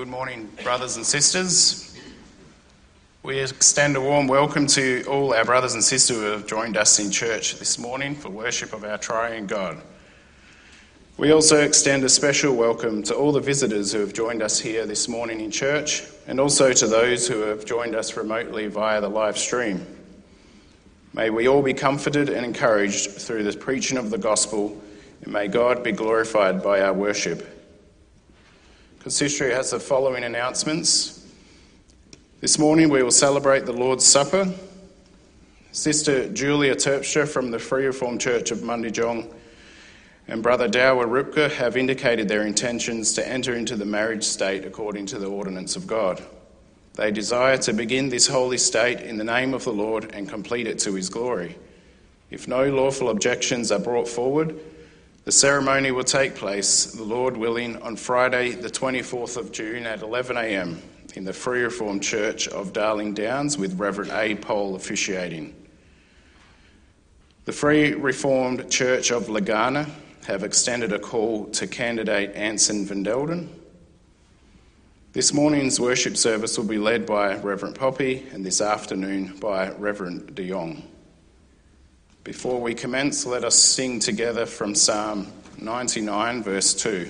Good morning, brothers and sisters. We extend a warm welcome to all our brothers and sisters who have joined us in church this morning for worship of our triune God. We also extend a special welcome to all the visitors who have joined us here this morning in church and also to those who have joined us remotely via the live stream. May we all be comforted and encouraged through the preaching of the gospel, and may God be glorified by our worship. Consistory has the following announcements. This morning we will celebrate the Lord's Supper. Sister Julia Terpstra from the Free Reformed Church of Mundijong and Brother Dower Rupka have indicated their intentions to enter into the marriage state according to the ordinance of God. They desire to begin this holy state in the name of the Lord and complete it to his glory. If no lawful objections are brought forward, the ceremony will take place, the Lord willing, on Friday, the 24th of June at 11am in the Free Reformed Church of Darling Downs with Reverend A. Pole officiating. The Free Reformed Church of Legana have extended a call to candidate Anson Vandelden. This morning's worship service will be led by Reverend Poppy and this afternoon by Reverend De Jong. Before we commence, let us sing together from Psalm 99, verse 2.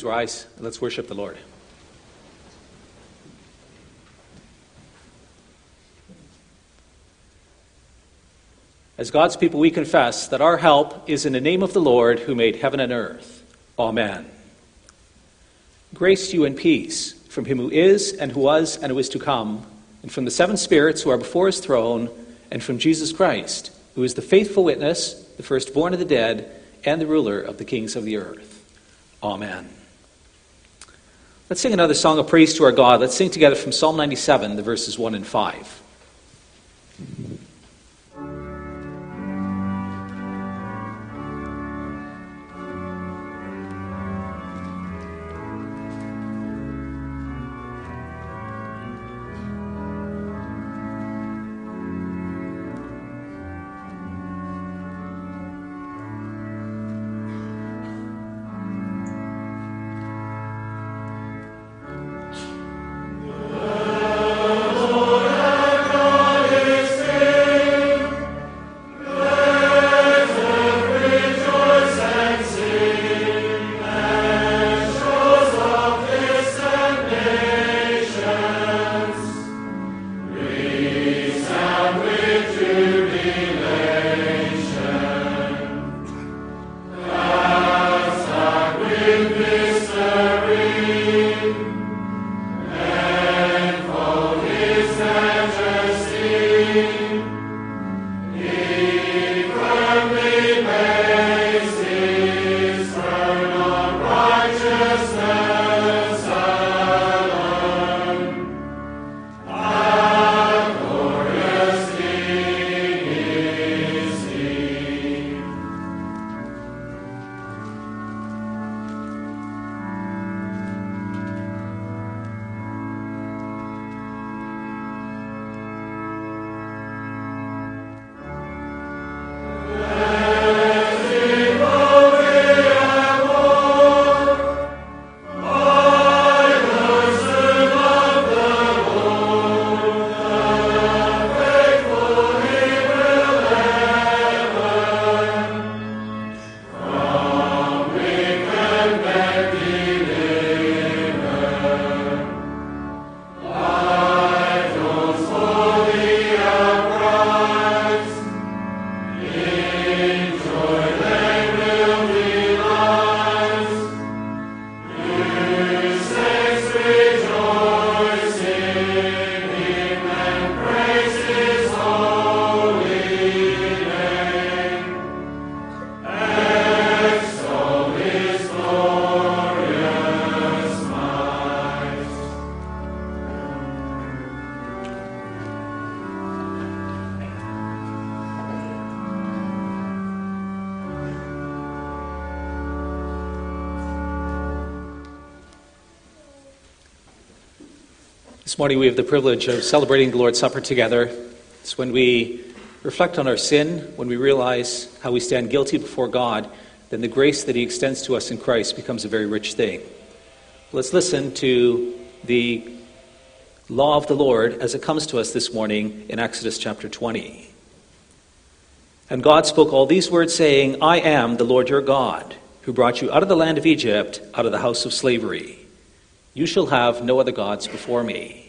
Please rise and let's worship the Lord. As God's people, we confess that our help is in the name of the Lord who made heaven and earth. Amen. Grace to you and peace from him who is, and who was, and who is to come, and from the seven spirits who are before his throne, and from Jesus Christ, who is the faithful witness, the firstborn of the dead, and the ruler of the kings of the earth. Amen. Let's sing another song of praise to our God. Let's sing together from Psalm 97, the verses 1 and 5. Morning we have the privilege of celebrating the Lord's Supper together. It's when we reflect on our sin, when we realize how we stand guilty before God, then the grace that He extends to us in Christ becomes a very rich thing. Let's listen to the law of the Lord as it comes to us this morning in Exodus chapter 20. And God spoke all these words, saying, I am the Lord your God, who brought you out of the land of Egypt, out of the house of slavery. You shall have no other gods before me.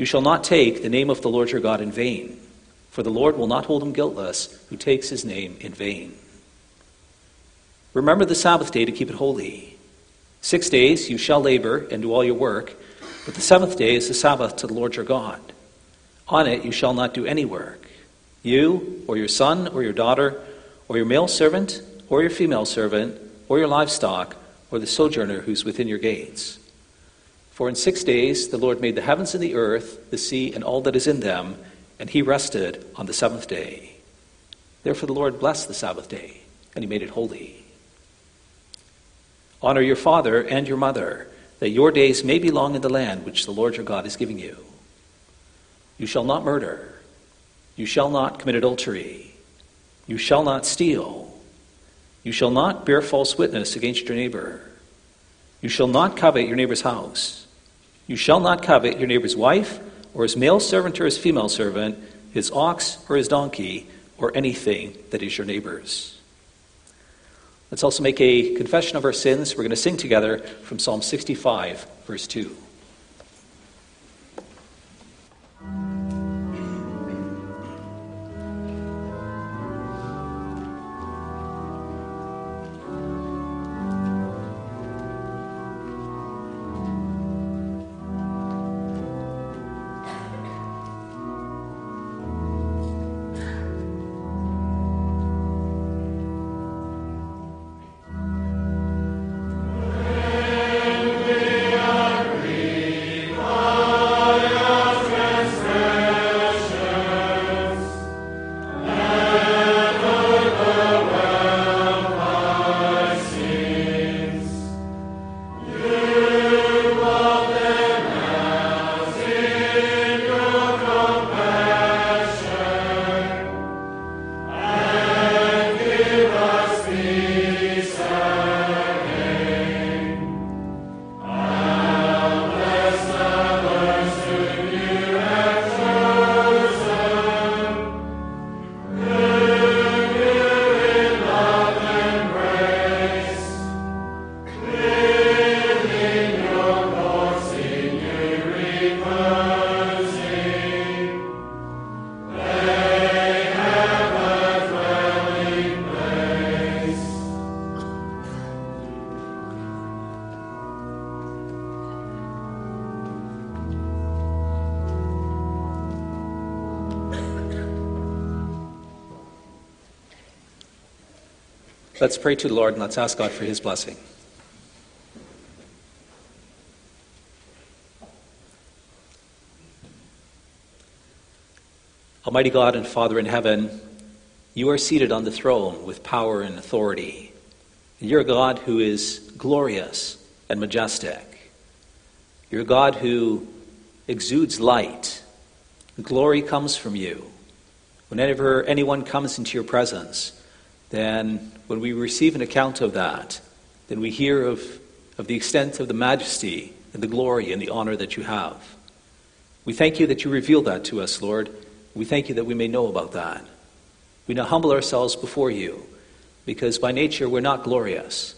You shall not take the name of the Lord your God in vain, for the Lord will not hold him guiltless who takes his name in vain. Remember the Sabbath day to keep it holy. Six days you shall labor and do all your work, but the seventh day is the Sabbath to the Lord your God. On it you shall not do any work, you, or your son, or your daughter, or your male servant, or your female servant, or your livestock, or the sojourner who's within your gates. For in six days the Lord made the heavens and the earth, the sea, and all that is in them, and he rested on the seventh day. Therefore the Lord blessed the Sabbath day, and he made it holy. Honor your father and your mother, that your days may be long in the land which the Lord your God is giving you. You shall not murder. You shall not commit adultery. You shall not steal. You shall not bear false witness against your neighbor. You shall not covet your neighbor's house. You shall not covet your neighbor's wife, or his male servant or his female servant, his ox or his donkey, or anything that is your neighbor's. Let's also make a confession of our sins. We're going to sing together from Psalm 65, verse 2. Let's pray to the Lord and let's ask God for his blessing. Almighty God and Father in heaven, you are seated on the throne with power and authority. You're a God who is glorious and majestic. You're a God who exudes light. Glory comes from you. Whenever anyone comes into your presence, then when we receive an account of that, then we hear of, of the extent of the majesty and the glory and the honor that you have. We thank you that you reveal that to us, Lord. We thank you that we may know about that. We now humble ourselves before you because by nature we're not glorious.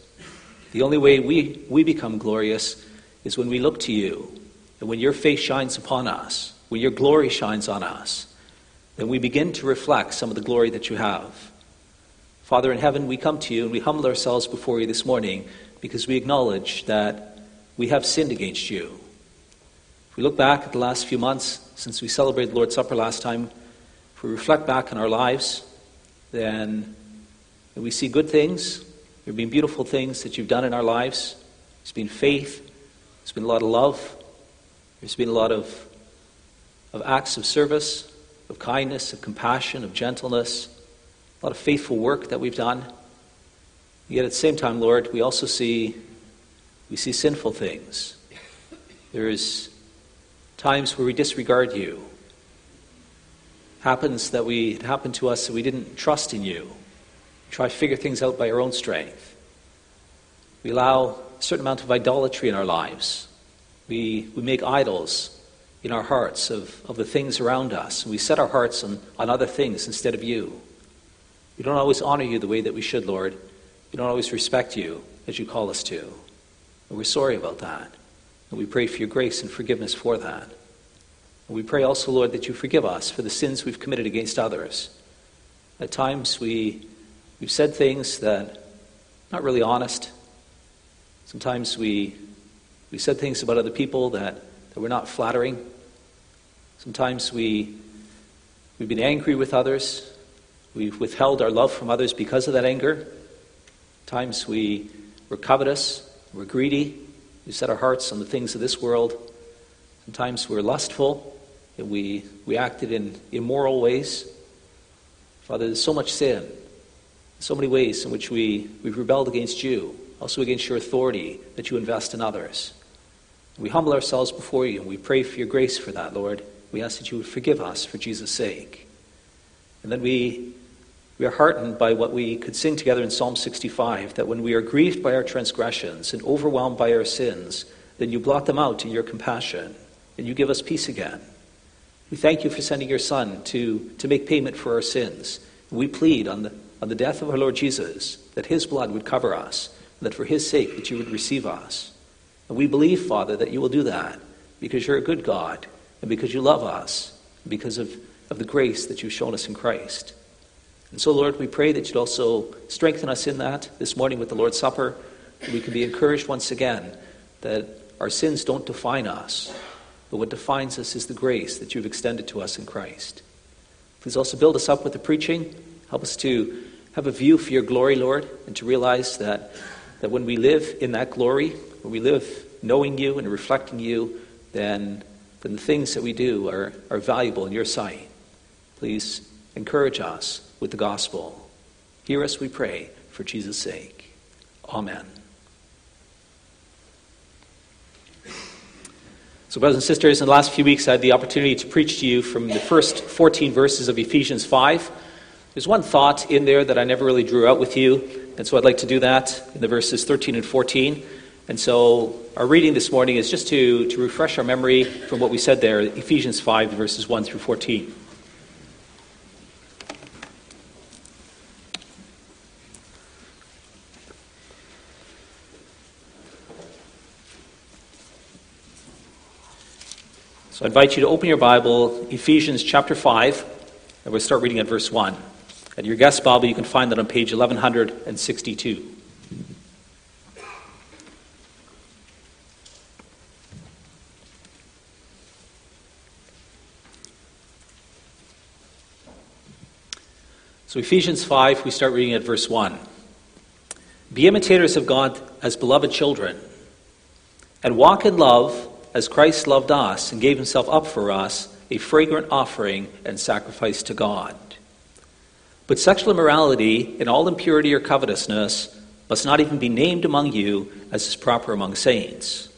The only way we, we become glorious is when we look to you and when your face shines upon us, when your glory shines on us, then we begin to reflect some of the glory that you have. Father in heaven, we come to you and we humble ourselves before you this morning because we acknowledge that we have sinned against you. If we look back at the last few months since we celebrated the Lord's Supper last time, if we reflect back on our lives, then we see good things. There have been beautiful things that you've done in our lives. There's been faith. There's been a lot of love. There's been a lot of, of acts of service, of kindness, of compassion, of gentleness, a lot of faithful work that we've done. Yet at the same time, Lord, we also see we see sinful things. There's times where we disregard you. Happens that we it happened to us that we didn't trust in you. We try to figure things out by our own strength. We allow a certain amount of idolatry in our lives. We, we make idols in our hearts of, of the things around us. We set our hearts on, on other things instead of you. We don't always honor you the way that we should, Lord. We don't always respect you as you call us to. And we're sorry about that. And we pray for your grace and forgiveness for that. And we pray also, Lord, that you forgive us for the sins we've committed against others. At times we, we've said things that not really honest. Sometimes we, we said things about other people that, that were not flattering. Sometimes we, we've been angry with others. We've withheld our love from others because of that anger. Times we were covetous, we're greedy, we set our hearts on the things of this world. Sometimes we're lustful, and we, we acted in immoral ways. Father, there's so much sin, so many ways in which we, we've rebelled against you, also against your authority that you invest in others. We humble ourselves before you, and we pray for your grace for that, Lord. We ask that you would forgive us for Jesus' sake. And then we we are heartened by what we could sing together in Psalm 65 that when we are grieved by our transgressions and overwhelmed by our sins, then you blot them out in your compassion and you give us peace again. We thank you for sending your Son to, to make payment for our sins. We plead on the, on the death of our Lord Jesus that his blood would cover us, and that for his sake that you would receive us. And we believe, Father, that you will do that because you're a good God and because you love us, and because of, of the grace that you've shown us in Christ. And so, Lord, we pray that you'd also strengthen us in that this morning with the Lord's Supper. We can be encouraged once again that our sins don't define us, but what defines us is the grace that you've extended to us in Christ. Please also build us up with the preaching. Help us to have a view for your glory, Lord, and to realize that, that when we live in that glory, when we live knowing you and reflecting you, then, then the things that we do are, are valuable in your sight. Please encourage us with the gospel. Hear us, we pray, for Jesus' sake. Amen. So, brothers and sisters, in the last few weeks, I had the opportunity to preach to you from the first 14 verses of Ephesians 5. There's one thought in there that I never really drew out with you, and so I'd like to do that in the verses 13 and 14. And so, our reading this morning is just to, to refresh our memory from what we said there, Ephesians 5, verses 1 through 14. I invite you to open your Bible, Ephesians chapter 5, and we'll start reading at verse 1. At your guest Bible, you can find that on page 1162. So, Ephesians 5, we start reading at verse 1. Be imitators of God as beloved children, and walk in love as Christ loved us and gave himself up for us, a fragrant offering and sacrifice to God. But sexual immorality and all impurity or covetousness must not even be named among you as is proper among saints.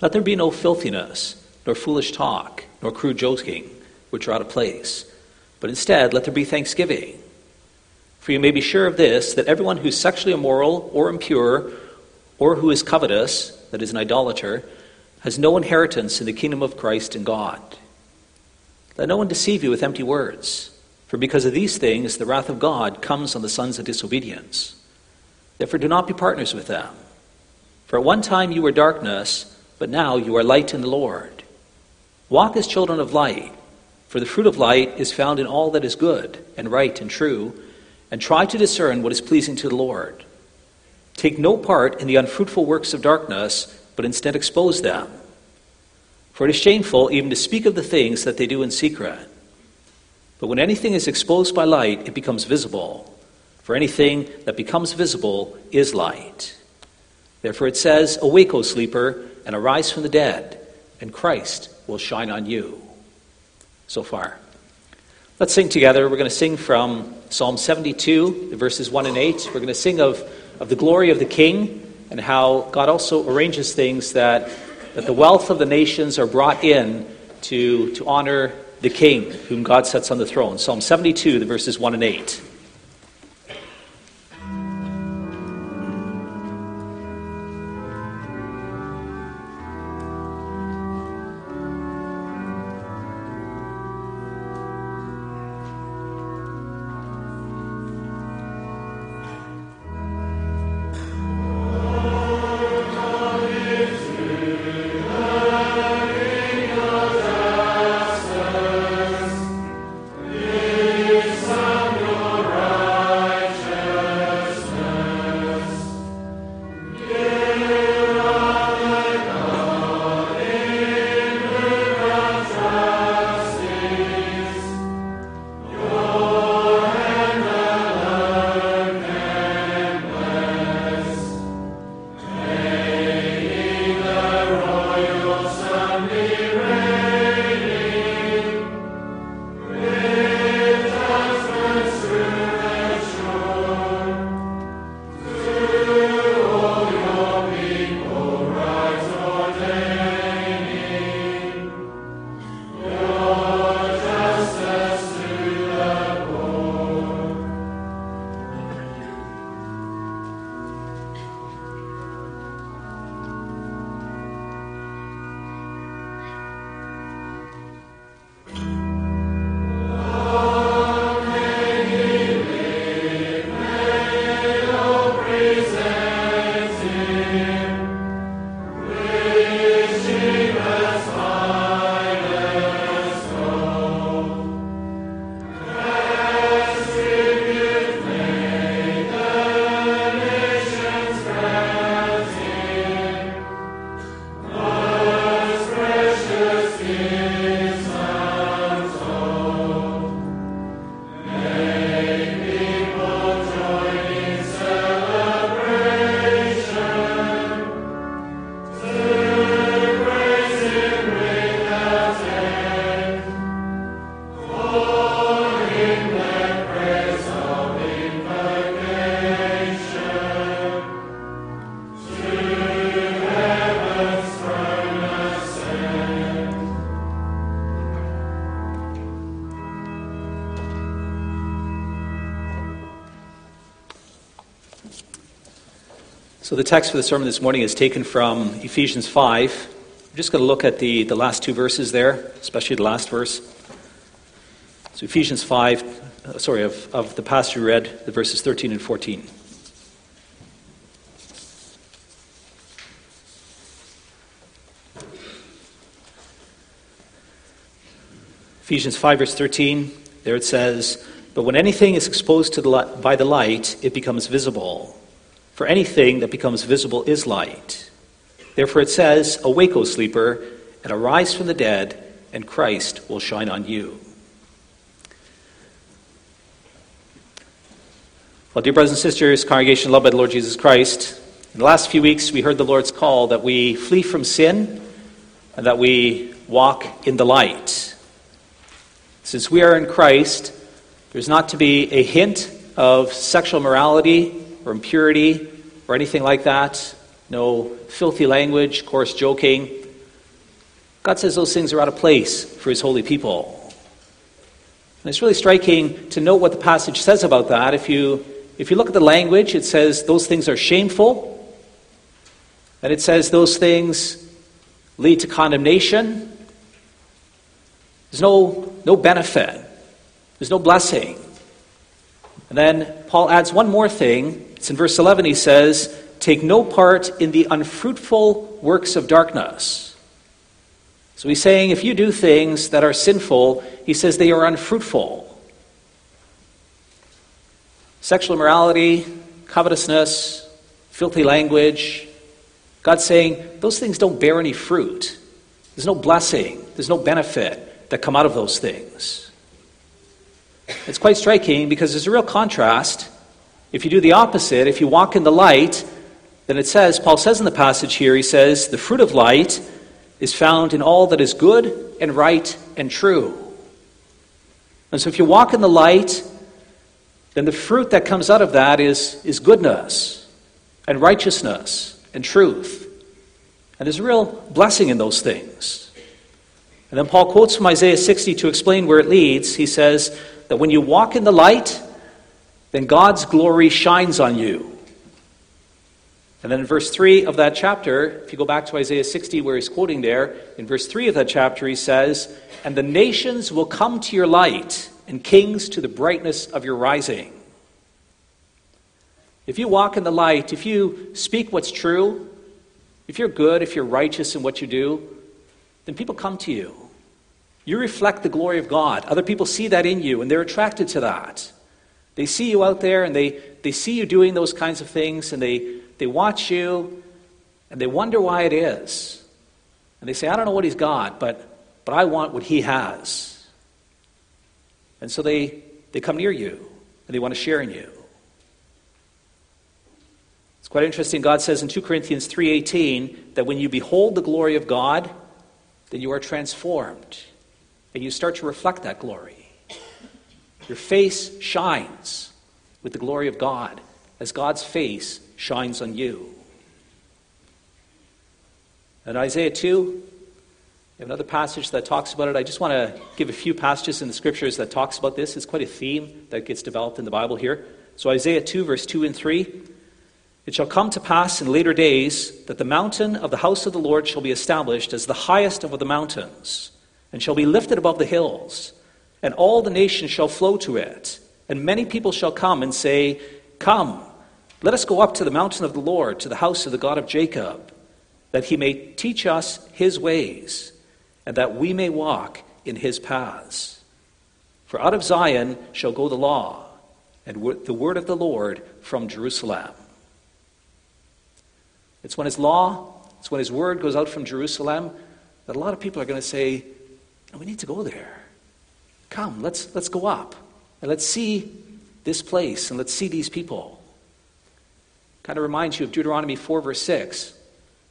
Let there be no filthiness, nor foolish talk, nor crude joking, which are out of place, but instead let there be thanksgiving. For you may be sure of this, that everyone who is sexually immoral or impure, or who is covetous, that is, an idolater, has no inheritance in the kingdom of Christ and God. Let no one deceive you with empty words, for because of these things the wrath of God comes on the sons of disobedience. Therefore, do not be partners with them. For at one time you were darkness, but now you are light in the Lord. Walk as children of light, for the fruit of light is found in all that is good and right and true, and try to discern what is pleasing to the Lord. Take no part in the unfruitful works of darkness but instead expose them. For it is shameful even to speak of the things that they do in secret. But when anything is exposed by light, it becomes visible. For anything that becomes visible is light. Therefore it says, Awake, O sleeper, and arise from the dead, and Christ will shine on you. So far. Let's sing together. We're going to sing from Psalm 72, verses 1 and 8. We're going to sing of, of the glory of the King and how God also arranges things that, that the wealth of the nations are brought in to, to honor the King whom God sets on the throne. Psalm 72, the verses 1 and 8. So, the text for the sermon this morning is taken from Ephesians 5. I'm just going to look at the, the last two verses there, especially the last verse. So, Ephesians 5, uh, sorry, of, of the passage read, the verses 13 and 14. Ephesians 5, verse 13, there it says, But when anything is exposed to the, by the light, it becomes visible for anything that becomes visible is light. Therefore it says, Awake, O sleeper, and arise from the dead, and Christ will shine on you. Well, dear brothers and sisters, congregation loved by the Lord Jesus Christ, in the last few weeks we heard the Lord's call that we flee from sin and that we walk in the light. Since we are in Christ, there's not to be a hint of sexual morality or impurity or anything like that. No filthy language, coarse joking. God says those things are out of place for his holy people. And it's really striking to note what the passage says about that. If you, if you look at the language, it says those things are shameful, and it says those things lead to condemnation. There's no, no benefit, there's no blessing. And then Paul adds one more thing it's in verse 11, he says, Take no part in the unfruitful works of darkness. So he's saying if you do things that are sinful, he says they are unfruitful. Sexual immorality, covetousness, filthy language. God's saying those things don't bear any fruit. There's no blessing, there's no benefit that come out of those things. It's quite striking because there's a real contrast. If you do the opposite, if you walk in the light, then it says, Paul says in the passage here, he says, the fruit of light is found in all that is good and right and true. And so if you walk in the light, then the fruit that comes out of that is, is goodness and righteousness and truth. And there's a real blessing in those things. And then Paul quotes from Isaiah 60 to explain where it leads. He says that when you walk in the light, then God's glory shines on you. And then in verse 3 of that chapter, if you go back to Isaiah 60, where he's quoting there, in verse 3 of that chapter, he says, And the nations will come to your light, and kings to the brightness of your rising. If you walk in the light, if you speak what's true, if you're good, if you're righteous in what you do, then people come to you. You reflect the glory of God. Other people see that in you, and they're attracted to that. They see you out there, and they, they see you doing those kinds of things, and they, they watch you, and they wonder why it is. And they say, I don't know what he's got, but, but I want what he has. And so they, they come near you, and they want to share in you. It's quite interesting. God says in 2 Corinthians 3:18 that when you behold the glory of God, then you are transformed and you start to reflect that glory. Your face shines with the glory of God as God's face shines on you. In Isaiah 2, we have another passage that talks about it. I just want to give a few passages in the scriptures that talks about this. It's quite a theme that gets developed in the Bible here. So Isaiah 2, verse 2 and 3. It shall come to pass in later days that the mountain of the house of the Lord shall be established as the highest of the mountains, and shall be lifted above the hills, and all the nations shall flow to it. And many people shall come and say, Come, let us go up to the mountain of the Lord, to the house of the God of Jacob, that he may teach us his ways, and that we may walk in his paths. For out of Zion shall go the law, and the word of the Lord from Jerusalem. It's when his law, it's when his word goes out from Jerusalem that a lot of people are going to say, we need to go there. Come, let's, let's go up and let's see this place and let's see these people. Kind of reminds you of Deuteronomy 4, verse 6.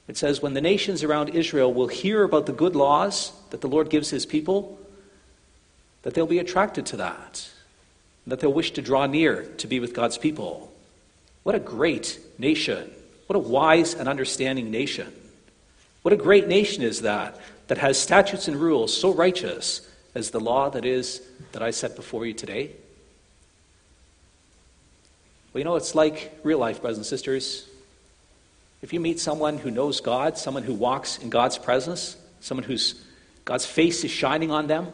It says, When the nations around Israel will hear about the good laws that the Lord gives his people, that they'll be attracted to that, that they'll wish to draw near to be with God's people. What a great nation what a wise and understanding nation. What a great nation is that, that has statutes and rules so righteous as the law that is that I set before you today. Well, you know, it's like real life, brothers and sisters. If you meet someone who knows God, someone who walks in God's presence, someone whose God's face is shining on them,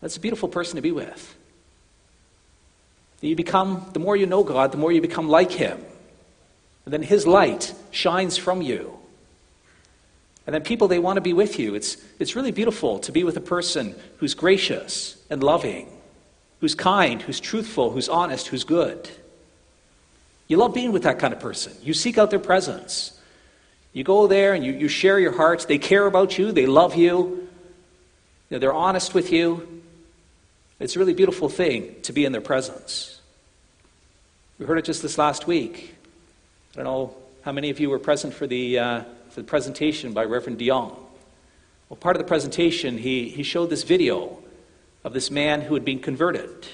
that's a beautiful person to be with. You become, the more you know God, the more you become like Him. And then His light shines from you. And then people, they want to be with you. It's, it's really beautiful to be with a person who's gracious and loving, who's kind, who's truthful, who's honest, who's good. You love being with that kind of person. You seek out their presence. You go there and you, you share your hearts. They care about you, they love you, you know, they're honest with you. It's a really beautiful thing to be in their presence. We heard it just this last week. I don't know how many of you were present for the, uh, the presentation by Reverend DeYoung. Well, part of the presentation, he, he showed this video of this man who had been converted.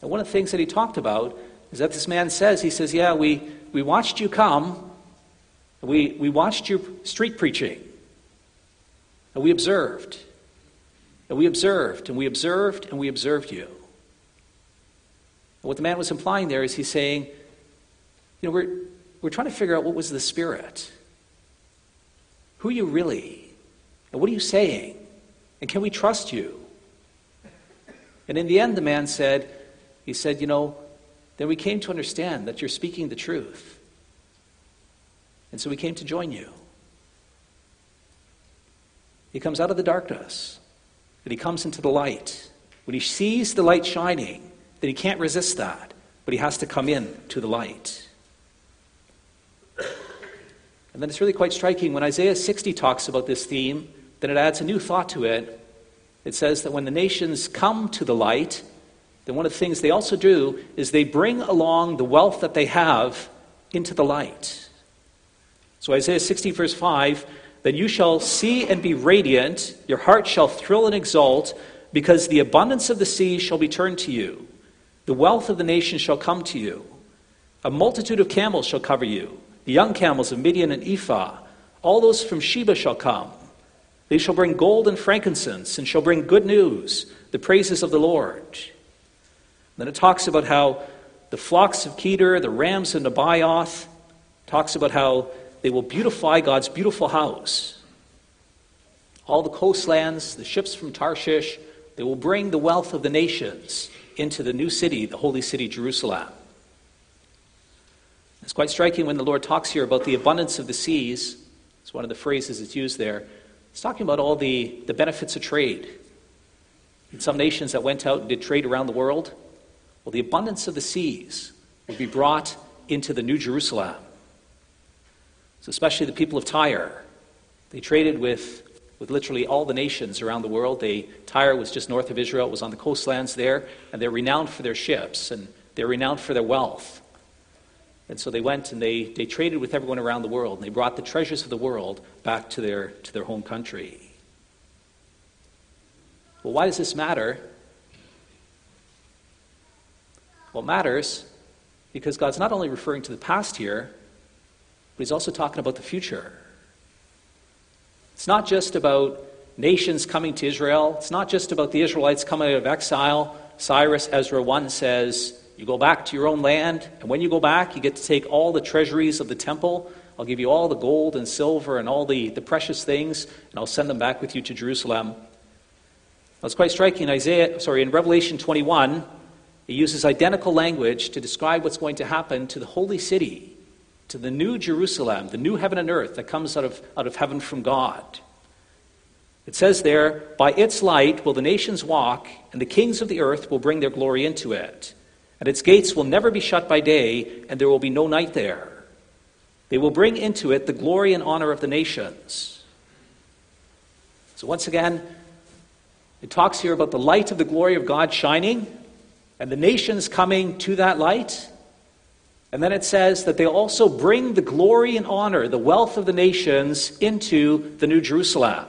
And one of the things that he talked about is that this man says, he says, Yeah, we, we watched you come, we, we watched your street preaching, and we observed. And we observed, and we observed, and we observed you. And what the man was implying there is he's saying, you know, we're, we're trying to figure out what was the Spirit. Who are you really? And what are you saying? And can we trust you? And in the end, the man said, he said, you know, then we came to understand that you're speaking the truth. And so we came to join you. He comes out of the darkness, and he comes into the light. When he sees the light shining, then he can't resist that, but he has to come in to the light. And then it's really quite striking when Isaiah 60 talks about this theme, then it adds a new thought to it. It says that when the nations come to the light, then one of the things they also do is they bring along the wealth that they have into the light. So Isaiah 60, verse 5 Then you shall see and be radiant, your heart shall thrill and exult, because the abundance of the sea shall be turned to you. The wealth of the nations shall come to you. A multitude of camels shall cover you, the young camels of Midian and Ephah. All those from Sheba shall come. They shall bring gold and frankincense, and shall bring good news, the praises of the Lord. Then it talks about how the flocks of Kedar, the rams of Nebaioth, talks about how they will beautify God's beautiful house. All the coastlands, the ships from Tarshish, they will bring the wealth of the nations into the new city, the holy city, Jerusalem. It's quite striking when the Lord talks here about the abundance of the seas. It's one of the phrases that's used there. He's talking about all the, the benefits of trade. In some nations that went out and did trade around the world, well, the abundance of the seas would be brought into the New Jerusalem. So, especially the people of Tyre. They traded with, with literally all the nations around the world. They, Tyre was just north of Israel, it was on the coastlands there, and they're renowned for their ships and they're renowned for their wealth. And so they went and they, they traded with everyone around the world, and they brought the treasures of the world back to their, to their home country. Well, why does this matter? Well, it matters because God's not only referring to the past here, but He's also talking about the future. It's not just about nations coming to Israel, it's not just about the Israelites coming out of exile. Cyrus, Ezra 1 says, You go back to your own land, and when you go back, you get to take all the treasuries of the temple. I'll give you all the gold and silver and all the, the precious things, and I'll send them back with you to Jerusalem. That's quite striking in Isaiah, sorry, in Revelation 21, he uses identical language to describe what's going to happen to the holy city, to the new Jerusalem, the new heaven and earth that comes out of, out of heaven from God. It says there, By its light will the nations walk, and the kings of the earth will bring their glory into it. And its gates will never be shut by day, and there will be no night there. They will bring into it the glory and honor of the nations. So, once again, it talks here about the light of the glory of God shining and the nations coming to that light. And then it says that they also bring the glory and honor, the wealth of the nations, into the New Jerusalem.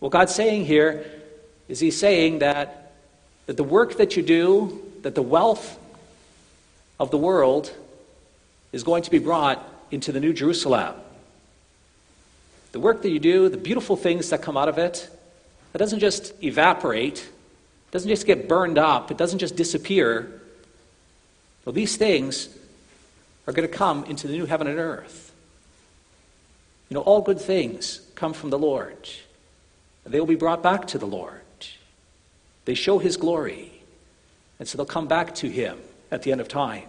What God's saying here is He's saying that, that the work that you do, that the wealth of the world is going to be brought into the New Jerusalem. The work that you do, the beautiful things that come out of it, that doesn't just evaporate, it doesn't just get burned up, it doesn't just disappear. Well, these things are going to come into the new heaven and earth. You know, all good things come from the Lord. They will be brought back to the Lord. They show His glory. And so they'll come back to Him at the end of time.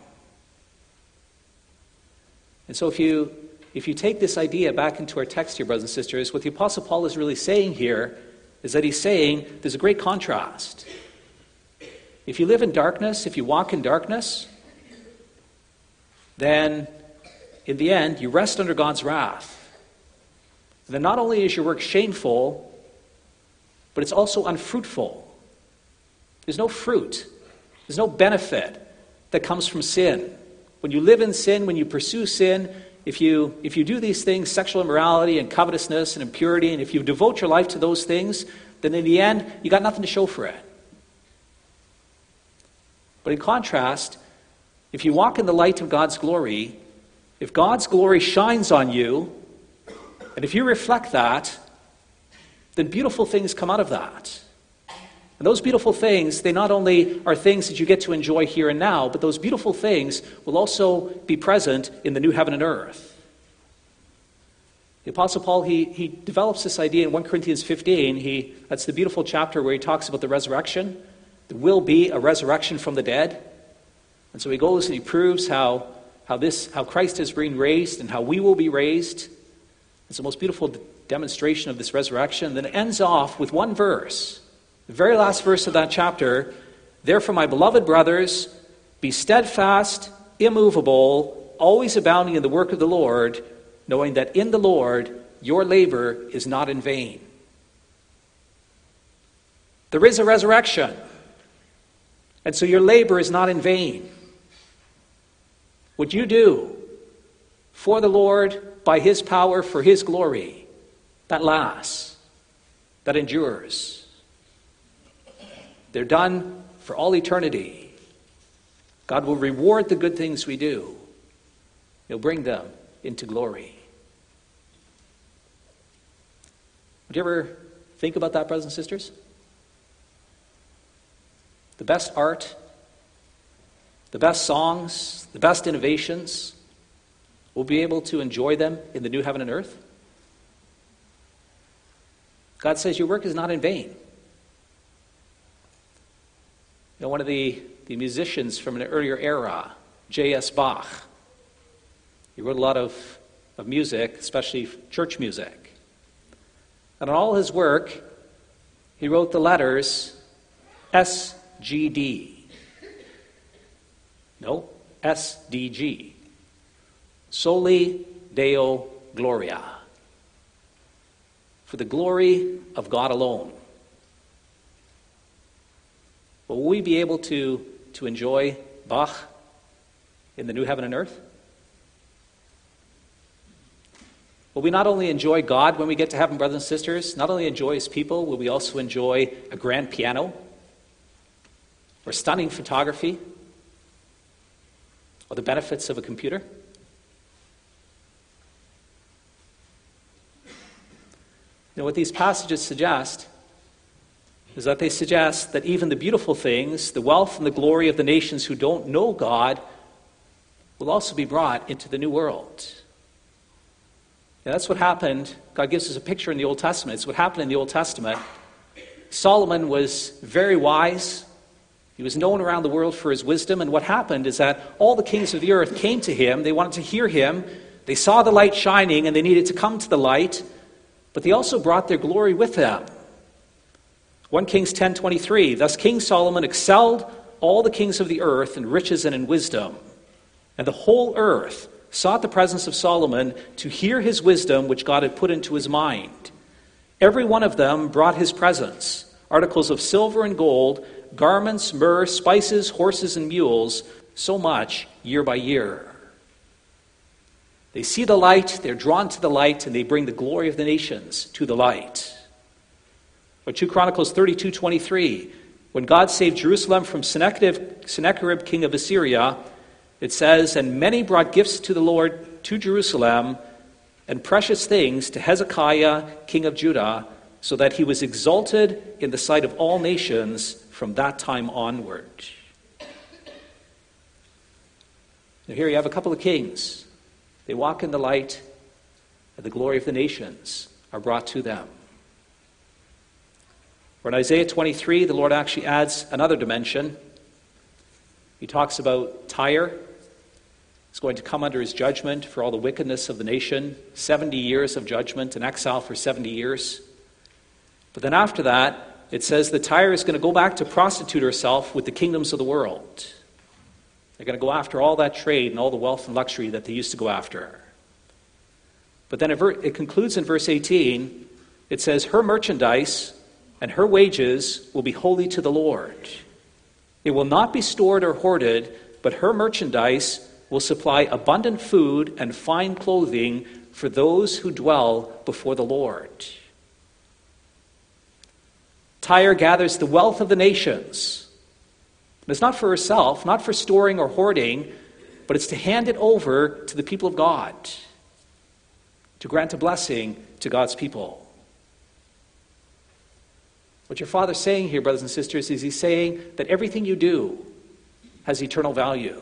And so if you, if you take this idea back into our text here, brothers and sisters, what the Apostle Paul is really saying here is that he's saying there's a great contrast. If you live in darkness, if you walk in darkness, then in the end, you rest under God's wrath. And then not only is your work shameful, but it's also unfruitful. There's no fruit, there's no benefit that comes from sin. When you live in sin, when you pursue sin, if you, if you do these things, sexual immorality and covetousness and impurity, and if you devote your life to those things, then in the end, you got nothing to show for it. But in contrast, if you walk in the light of God's glory, if God's glory shines on you, and if you reflect that, then beautiful things come out of that. And those beautiful things, they not only are things that you get to enjoy here and now, but those beautiful things will also be present in the new heaven and earth. The Apostle Paul, he, he develops this idea in 1 Corinthians 15. He, that's the beautiful chapter where he talks about the resurrection. There will be a resurrection from the dead. And so he goes and he proves how, how, this, how Christ has been raised and how we will be raised. It's the most beautiful demonstration of this resurrection. Then it ends off with one verse the very last verse of that chapter Therefore, my beloved brothers, be steadfast, immovable, always abounding in the work of the Lord, knowing that in the Lord your labor is not in vain. There is a resurrection, and so your labor is not in vain. What you do for the Lord by His power, for His glory, that lasts, that endures. They're done for all eternity. God will reward the good things we do, He'll bring them into glory. Would you ever think about that, brothers and sisters? The best art, the best songs, the best innovations, we'll be able to enjoy them in the new heaven and earth. God says your work is not in vain. Know, one of the, the musicians from an earlier era, J.S. Bach, he wrote a lot of, of music, especially church music. And on all his work, he wrote the letters SGD. No, SDG. Soli Deo Gloria. For the glory of God alone. Will we be able to, to enjoy Bach in the new heaven and earth? Will we not only enjoy God when we get to heaven, brothers and sisters, not only enjoy His people, will we also enjoy a grand piano or stunning photography or the benefits of a computer? You know, what these passages suggest is that they suggest that even the beautiful things, the wealth and the glory of the nations who don't know God, will also be brought into the new world. And that's what happened. God gives us a picture in the Old Testament. It's what happened in the Old Testament. Solomon was very wise. He was known around the world for his wisdom. And what happened is that all the kings of the earth came to him. They wanted to hear him. They saw the light shining and they needed to come to the light. But they also brought their glory with them. 1 Kings 10:23 Thus King Solomon excelled all the kings of the earth in riches and in wisdom. And the whole earth sought the presence of Solomon to hear his wisdom which God had put into his mind. Every one of them brought his presents articles of silver and gold garments myrrh spices horses and mules so much year by year. They see the light they're drawn to the light and they bring the glory of the nations to the light or 2 Chronicles 32 23. When God saved Jerusalem from Sennacherib, king of Assyria, it says, And many brought gifts to the Lord to Jerusalem, and precious things to Hezekiah, king of Judah, so that he was exalted in the sight of all nations from that time onward. Now, here you have a couple of kings. They walk in the light, and the glory of the nations are brought to them. For in Isaiah 23, the Lord actually adds another dimension. He talks about Tyre. He's going to come under his judgment for all the wickedness of the nation 70 years of judgment and exile for 70 years. But then after that, it says that Tyre is going to go back to prostitute herself with the kingdoms of the world. They're going to go after all that trade and all the wealth and luxury that they used to go after. But then it concludes in verse 18. It says, Her merchandise and her wages will be holy to the Lord. It will not be stored or hoarded, but her merchandise will supply abundant food and fine clothing for those who dwell before the Lord. Tyre gathers the wealth of the nations. it's not for herself, not for storing or hoarding, but it's to hand it over to the people of God, to grant a blessing to God's people. What your Father's saying here, brothers and sisters, is He's saying that everything you do has eternal value.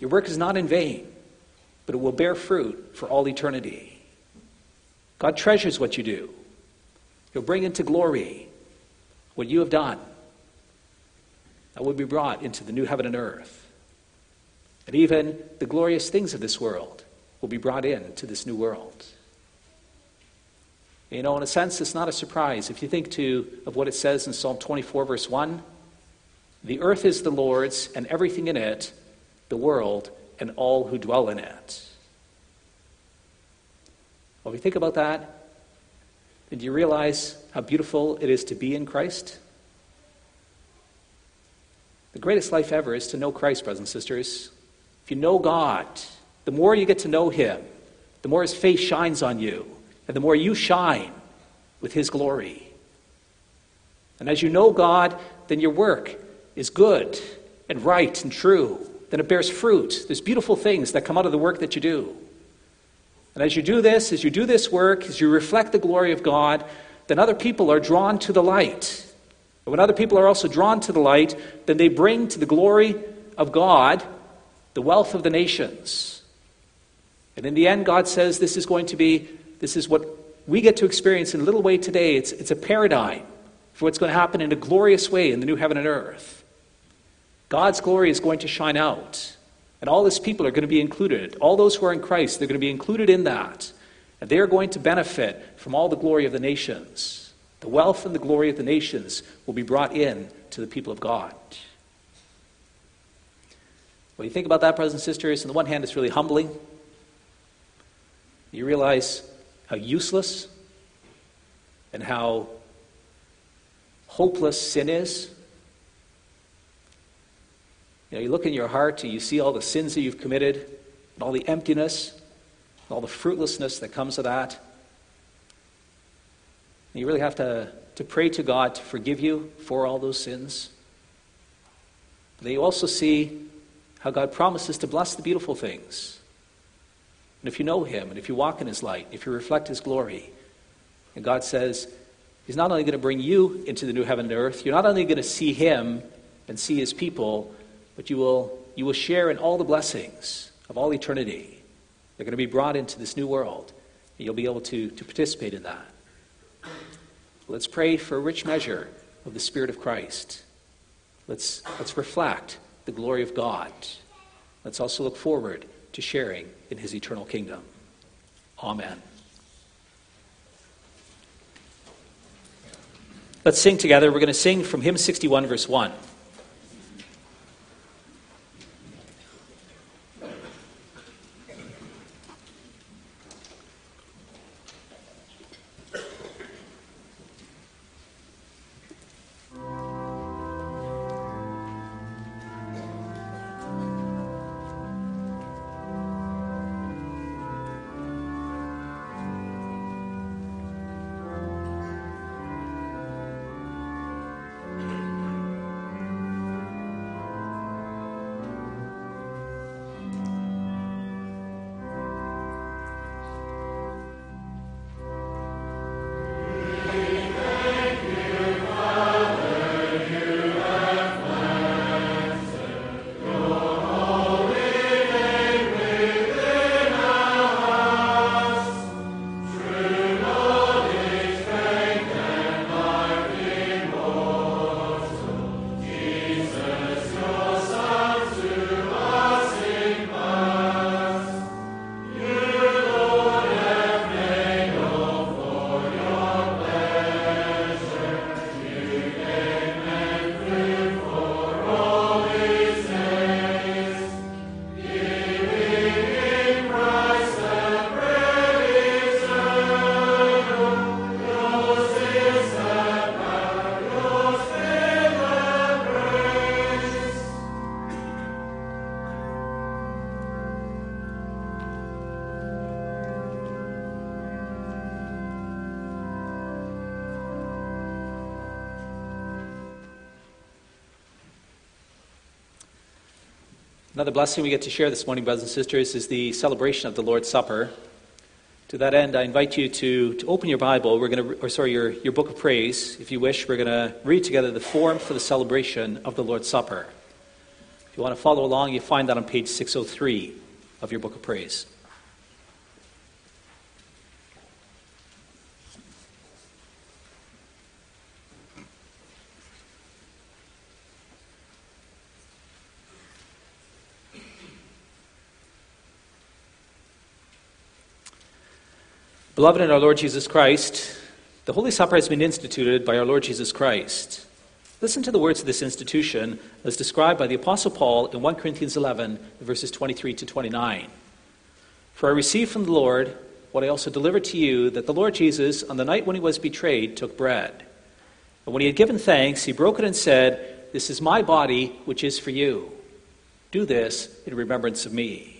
Your work is not in vain, but it will bear fruit for all eternity. God treasures what you do, He'll bring into glory what you have done. That will be brought into the new heaven and earth. And even the glorious things of this world will be brought into this new world. You know, in a sense, it's not a surprise. If you think to, of what it says in Psalm 24, verse 1 The earth is the Lord's, and everything in it, the world and all who dwell in it. Well, if you think about that, then do you realize how beautiful it is to be in Christ? The greatest life ever is to know Christ, brothers and sisters. If you know God, the more you get to know Him, the more His face shines on you, and the more you shine with His glory. And as you know God, then your work is good and right and true. Then it bears fruit. There's beautiful things that come out of the work that you do. And as you do this, as you do this work, as you reflect the glory of God, then other people are drawn to the light. And when other people are also drawn to the light, then they bring to the glory of God the wealth of the nations. And in the end, God says this is going to be, this is what we get to experience in a little way today. It's, it's a paradigm for what's going to happen in a glorious way in the new heaven and earth. God's glory is going to shine out. And all his people are going to be included. All those who are in Christ, they're going to be included in that. And they are going to benefit from all the glory of the nations. The wealth and the glory of the nations will be brought in to the people of God. When you think about that, brothers and sisters, on the one hand, it's really humbling. You realize how useless and how hopeless sin is. You know, you look in your heart and you see all the sins that you've committed, and all the emptiness, and all the fruitlessness that comes of that. And you really have to, to pray to God to forgive you for all those sins. But then you also see how God promises to bless the beautiful things. And if you know Him, and if you walk in His light, if you reflect His glory, and God says, He's not only going to bring you into the new heaven and earth, you're not only going to see Him and see His people, but you will, you will share in all the blessings of all eternity. They're going to be brought into this new world, and you'll be able to, to participate in that. Let's pray for a rich measure of the Spirit of Christ. Let's, let's reflect the glory of God. Let's also look forward to sharing in his eternal kingdom. Amen. Let's sing together. We're going to sing from hymn 61, verse 1. Another blessing we get to share this morning, brothers and sisters, is the celebration of the Lord's Supper. To that end, I invite you to, to open your Bible. We're going to, or sorry, your, your book of praise. If you wish, we're going to read together the form for the celebration of the Lord's Supper. If you want to follow along, you find that on page 603 of your book of praise. Beloved in our Lord Jesus Christ, the Holy Supper has been instituted by our Lord Jesus Christ. Listen to the words of this institution as described by the Apostle Paul in 1 Corinthians 11, verses 23 to 29. For I received from the Lord what I also delivered to you that the Lord Jesus, on the night when he was betrayed, took bread. And when he had given thanks, he broke it and said, This is my body, which is for you. Do this in remembrance of me.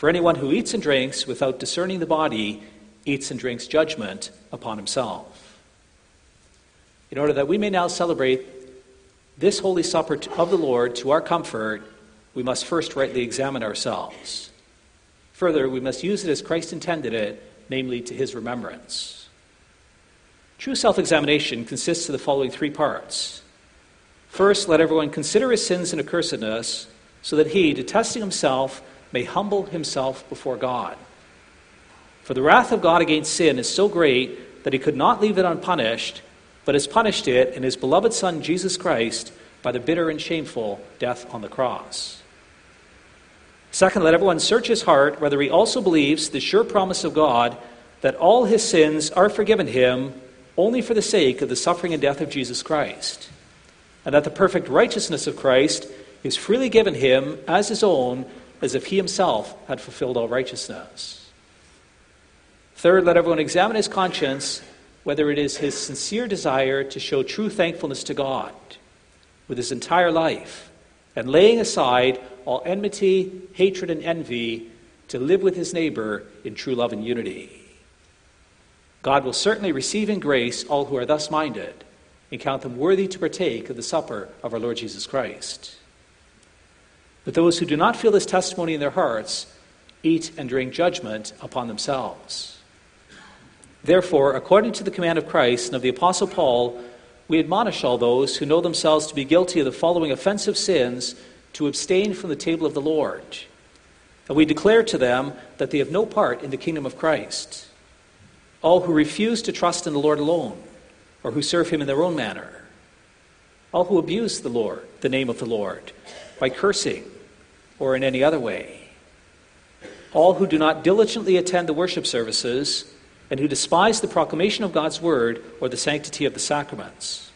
For anyone who eats and drinks without discerning the body eats and drinks judgment upon himself in order that we may now celebrate this Holy Supper of the Lord to our comfort, we must first rightly examine ourselves. Further, we must use it as Christ intended it, namely to his remembrance. True self examination consists of the following three parts. First, let everyone consider his sins and accursedness, so that he, detesting himself, may humble himself before God. For the wrath of God against sin is so great that he could not leave it unpunished but has punished it in his beloved Son, Jesus Christ, by the bitter and shameful death on the cross. Second, let everyone search his heart whether he also believes the sure promise of God that all his sins are forgiven him only for the sake of the suffering and death of Jesus Christ, and that the perfect righteousness of Christ is freely given him as his own, as if he himself had fulfilled all righteousness. Third, let everyone examine his conscience whether it is his sincere desire to show true thankfulness to God with his entire life and laying aside all enmity, hatred, and envy to live with his neighbor in true love and unity. God will certainly receive in grace all who are thus minded and count them worthy to partake of the supper of our Lord Jesus Christ. But those who do not feel this testimony in their hearts eat and drink judgment upon themselves. Therefore, according to the command of Christ and of the Apostle Paul, we admonish all those who know themselves to be guilty of the following offensive sins to abstain from the table of the Lord. And we declare to them that they have no part in the kingdom of Christ. All who refuse to trust in the Lord alone, or who serve him in their own manner. All who abuse the Lord, the name of the Lord, by cursing or in any other way. All who do not diligently attend the worship services and who despise the proclamation of God's word or the sanctity of the sacraments.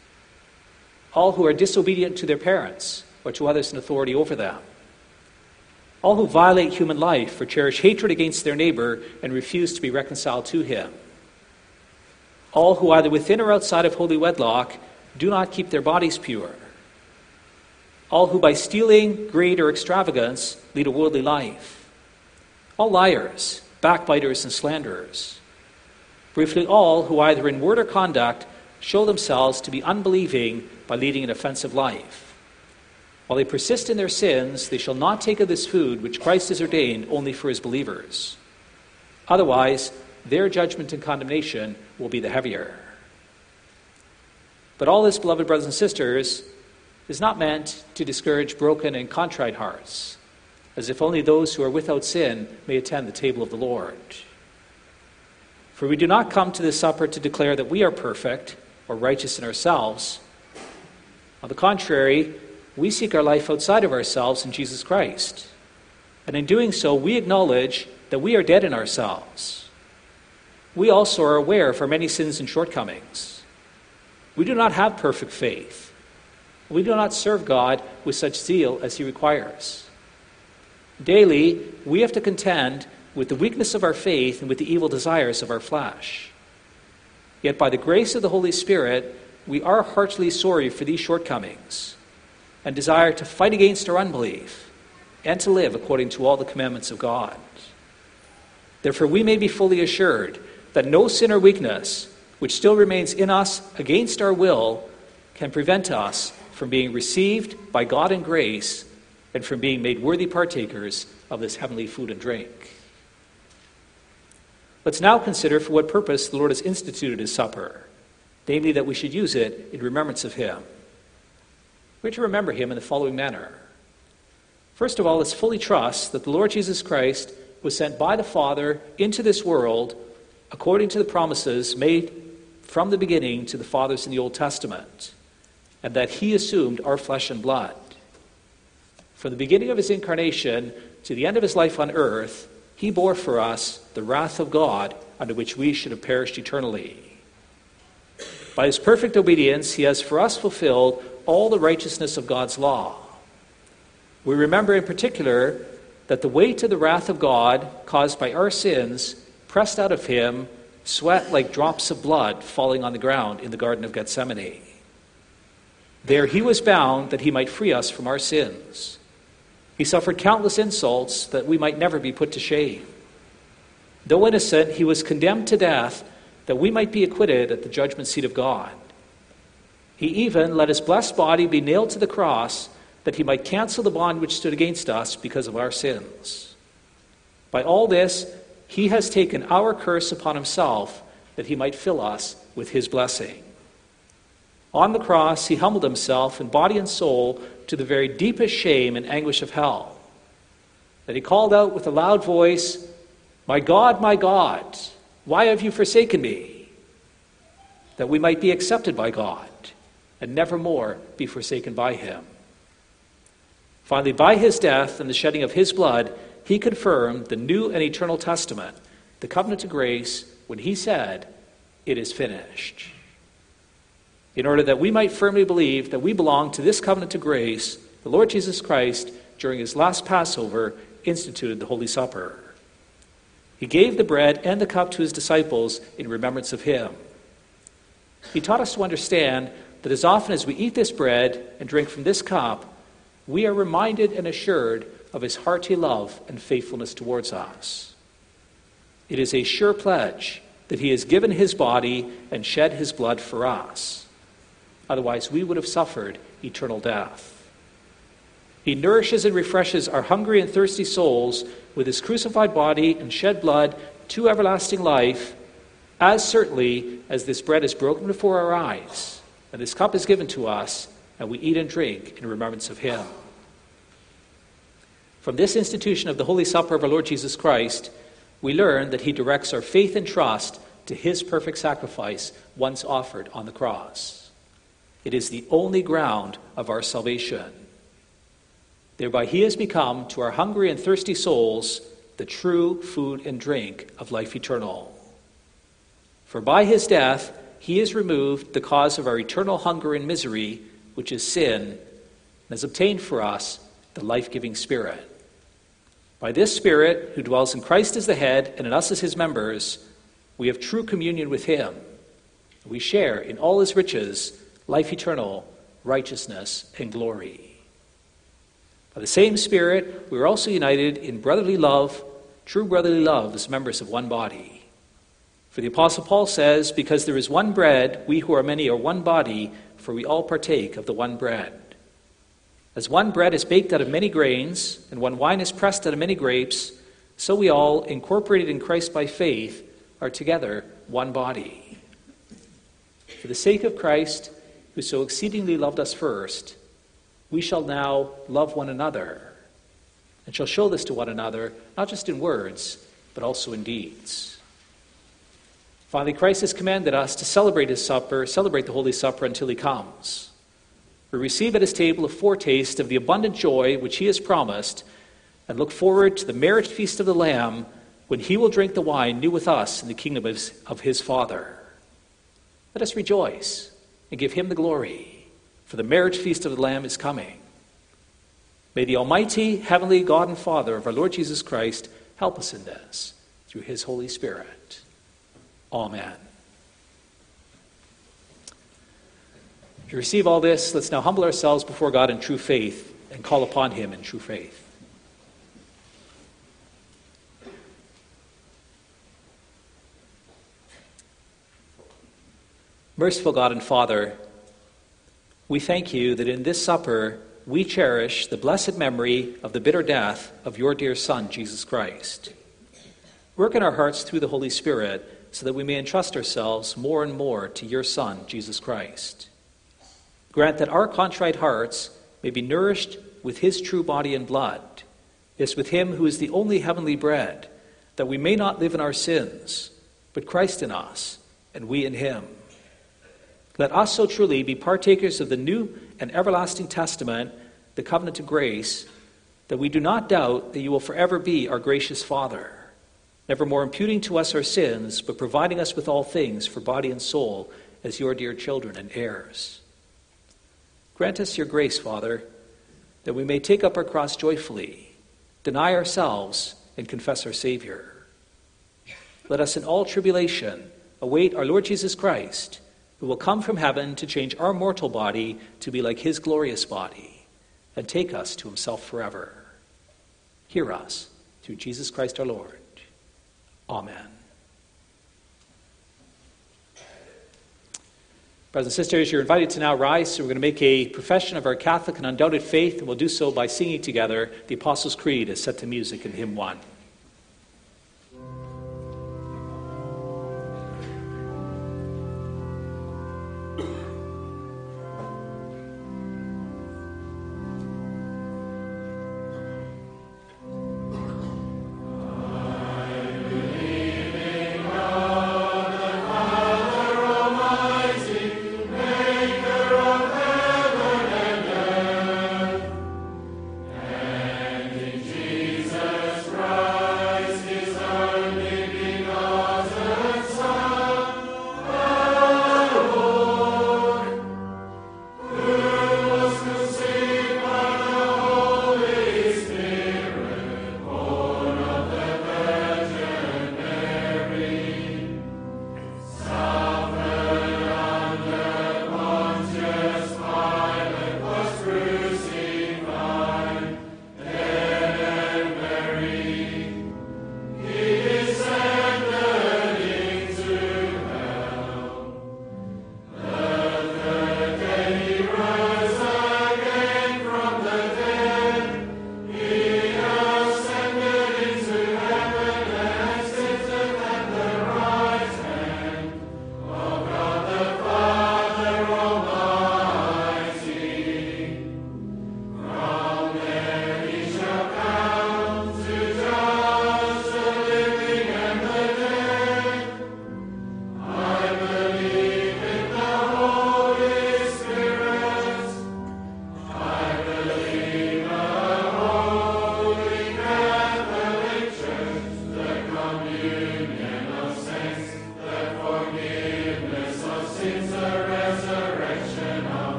All who are disobedient to their parents or to others in authority over them. All who violate human life or cherish hatred against their neighbor and refuse to be reconciled to him. All who, either within or outside of holy wedlock, do not keep their bodies pure. All who, by stealing, greed, or extravagance, lead a worldly life. All liars, backbiters, and slanderers Briefly, all who either in word or conduct show themselves to be unbelieving by leading an offensive life. While they persist in their sins, they shall not take of this food which Christ has ordained only for his believers. Otherwise, their judgment and condemnation will be the heavier. But all this, beloved brothers and sisters, is not meant to discourage broken and contrite hearts, as if only those who are without sin may attend the table of the Lord. For we do not come to this supper to declare that we are perfect or righteous in ourselves. On the contrary, we seek our life outside of ourselves in Jesus Christ. And in doing so, we acknowledge that we are dead in ourselves. We also are aware of our many sins and shortcomings. We do not have perfect faith. We do not serve God with such zeal as He requires. Daily, we have to contend with the weakness of our faith and with the evil desires of our flesh. Yet by the grace of the Holy Spirit, we are heartily sorry for these shortcomings and desire to fight against our unbelief and to live according to all the commandments of God. Therefore, we may be fully assured that no sin or weakness which still remains in us against our will can prevent us from being received by God in grace and from being made worthy partakers of this heavenly food and drink. Let's now consider for what purpose the Lord has instituted his supper. namely that we should use it in remembrance of him. We're to remember him in the following manner. First of all, let's fully trust that the Lord Jesus Christ was sent by the Father into this world according to the promises made from the beginning to the fathers in the Old Testament, and that he assumed our flesh and blood. From the beginning of his incarnation to the end of his life on earth, he bore for us the wrath of God under which we should have perished eternally. By his perfect obedience, he has for us fulfilled all the righteousness of God's law. We remember in particular that the weight of the wrath of God caused by our sins pressed out of him sweat like drops of blood falling on the ground in the Garden of Gethsemane. There he was bound that he might free us from our sins. He suffered countless insults that we might never be put to shame. Though innocent, he was condemned to death that we might be acquitted at the judgment seat of God. He even let his blessed body be nailed to the cross that he might cancel the bond which stood against us because of our sins. By all this, he has taken our curse upon himself that he might fill us with his blessing. On the cross, he humbled himself in body and soul to the very deepest shame and anguish of hell. That he called out with a loud voice, My God, my God, why have you forsaken me? That we might be accepted by God and never more be forsaken by him. Finally, by his death and the shedding of his blood, he confirmed the new and eternal testament, the covenant of grace, when he said, It is finished. In order that we might firmly believe that we belong to this covenant of grace, the Lord Jesus Christ, during his last Passover, instituted the Holy Supper. He gave the bread and the cup to his disciples in remembrance of him. He taught us to understand that as often as we eat this bread and drink from this cup, we are reminded and assured of his hearty love and faithfulness towards us. It is a sure pledge that he has given his body and shed his blood for us. Otherwise, we would have suffered eternal death. He nourishes and refreshes our hungry and thirsty souls with his crucified body and shed blood to everlasting life, as certainly as this bread is broken before our eyes, and this cup is given to us, and we eat and drink in remembrance of him. From this institution of the Holy Supper of our Lord Jesus Christ, we learn that he directs our faith and trust to his perfect sacrifice once offered on the cross. It is the only ground of our salvation. Thereby, he has become to our hungry and thirsty souls the true food and drink of life eternal. For by his death, he has removed the cause of our eternal hunger and misery, which is sin, and has obtained for us the life giving Spirit. By this Spirit, who dwells in Christ as the head and in us as his members, we have true communion with him. We share in all his riches, life eternal, righteousness, and glory. By the same Spirit, we are also united in brotherly love, true brotherly love, as members of one body. For the Apostle Paul says, Because there is one bread, we who are many are one body, for we all partake of the one bread. As one bread is baked out of many grains, and one wine is pressed out of many grapes, so we all, incorporated in Christ by faith, are together one body. For the sake of Christ, who so exceedingly loved us first, we shall now love one another and shall show this to one another, not just in words, but also in deeds. Finally, Christ has commanded us to celebrate his supper, celebrate the Holy Supper until he comes. We receive at his table a foretaste of the abundant joy which he has promised and look forward to the marriage feast of the Lamb when he will drink the wine new with us in the kingdom of his, Father. Let us rejoice and give him the glory for the marriage feast of the Lamb is coming. May the Almighty, Heavenly God and Father of our Lord Jesus Christ help us in this through His Holy Spirit. Amen. To receive all this, let's now humble ourselves before God in true faith and call upon Him in true faith. Merciful God and Father, we thank you that in this supper we cherish the blessed memory of the bitter death of your dear Son, Jesus Christ. Work in our hearts through the Holy Spirit so that we may entrust ourselves more and more to your Son, Jesus Christ. Grant that our contrite hearts may be nourished with his true body and blood, yes, with him who is the only heavenly bread, that we may not live in our sins, but Christ in us, and we in him. Let us so truly be partakers of the new and everlasting testament, the covenant of grace, that we do not doubt that you will forever be our gracious Father nevermore imputing to us our sins, but providing us with all things for body and soul as your dear children and heirs. Grant us your grace, Father, that we may take up our cross joyfully, deny ourselves, and confess our Savior. Let us in all tribulation await our Lord Jesus Christ, who will come from heaven to change our mortal body to be like his glorious body and take us to himself forever. Hear us through Jesus Christ our Lord. Amen. Brothers and sisters, you're invited to now rise. So we're going to make a profession of our Catholic and undoubted faith, and we'll do so by singing together the Apostles' Creed as set to music in hymn 1.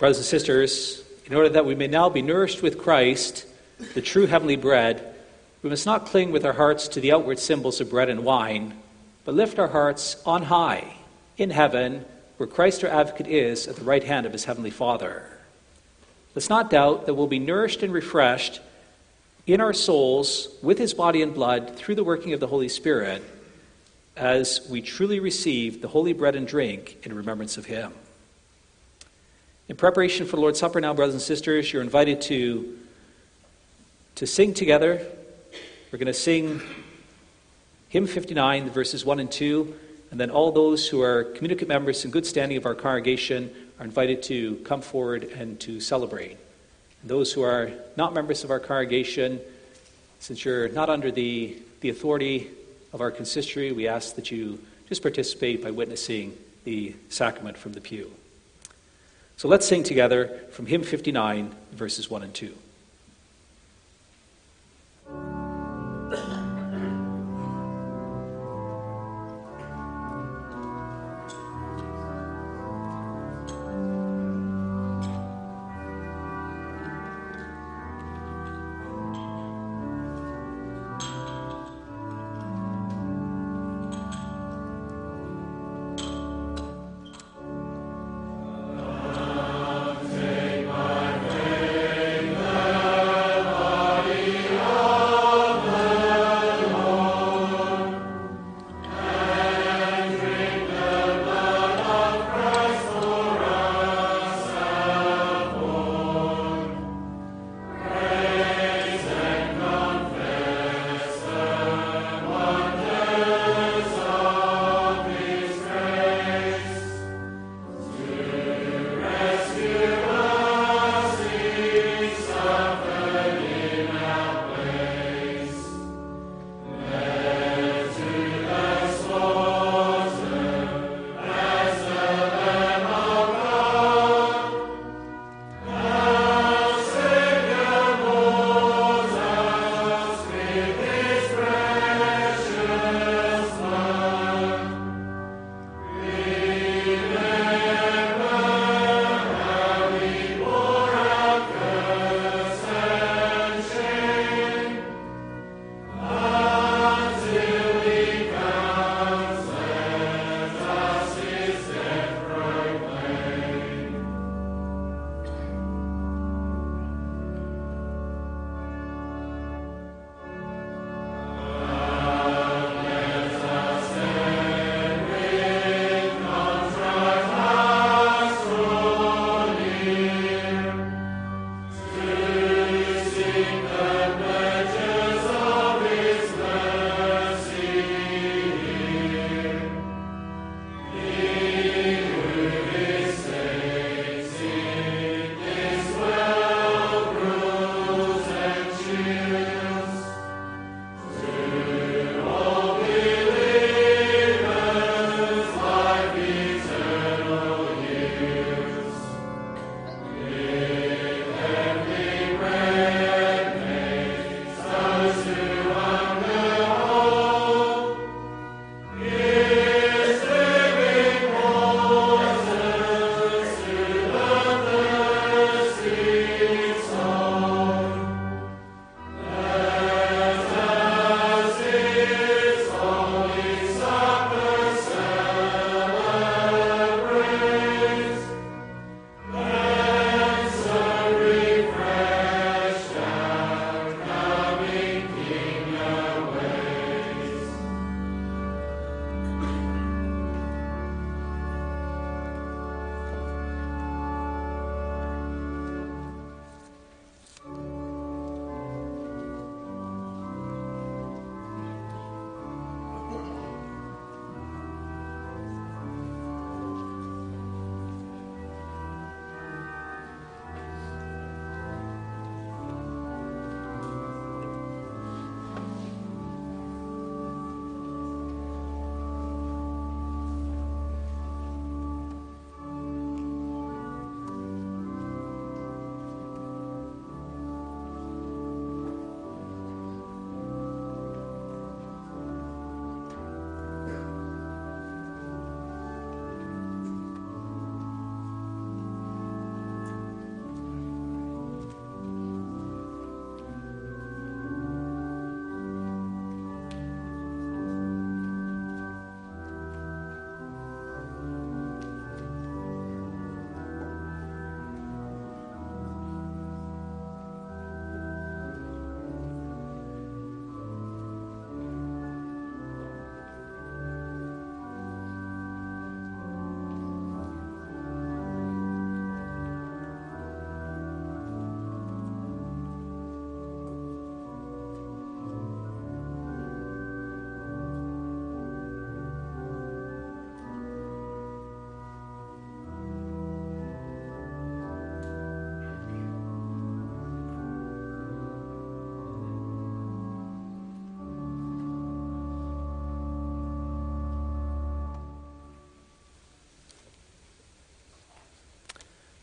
Brothers and sisters, in order that we may now be nourished with Christ, the true heavenly bread, we must not cling with our hearts to the outward symbols of bread and wine, but lift our hearts on high, in heaven, where Christ our advocate is at the right hand of his heavenly Father. Let's not doubt that we'll be nourished and refreshed in our souls with his body and blood through the working of the Holy Spirit as we truly receive the holy bread and drink in remembrance of him. In preparation for the Lord's Supper now, brothers and sisters, you're invited to, to sing together. We're going to sing hymn 59, verses 1 and 2, and then all those who are communicant members in good standing of our congregation are invited to come forward and to celebrate. And those who are not members of our congregation, since you're not under the, the authority of our consistory, we ask that you just participate by witnessing the sacrament from the pew. So let's sing together from hymn 59, verses 1 and 2.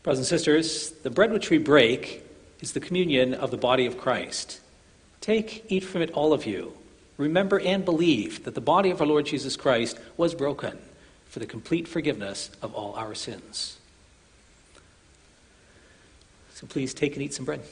Brothers and sisters, the bread which we break is the communion of the body of Christ. Take, eat from it, all of you. Remember and believe that the body of our Lord Jesus Christ was broken for the complete forgiveness of all our sins. So please take and eat some bread.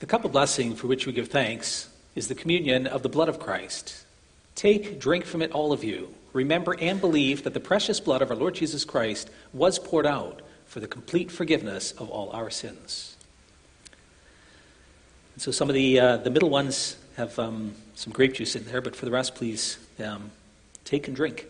The cup of blessing for which we give thanks is the communion of the blood of Christ. Take, drink from it, all of you. Remember and believe that the precious blood of our Lord Jesus Christ was poured out for the complete forgiveness of all our sins. And so some of the, uh, the middle ones have um, some grape juice in there, but for the rest, please um, take and drink.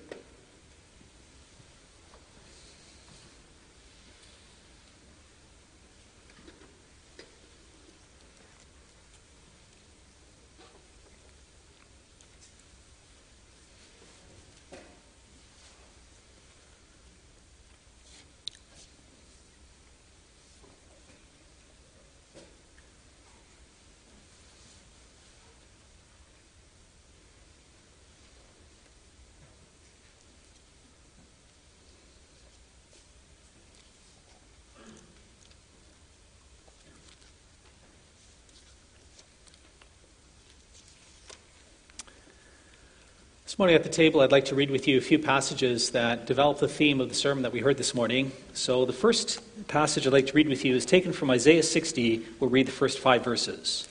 Morning at the table, I'd like to read with you a few passages that develop the theme of the sermon that we heard this morning. So, the first passage I'd like to read with you is taken from Isaiah 60. We'll read the first five verses.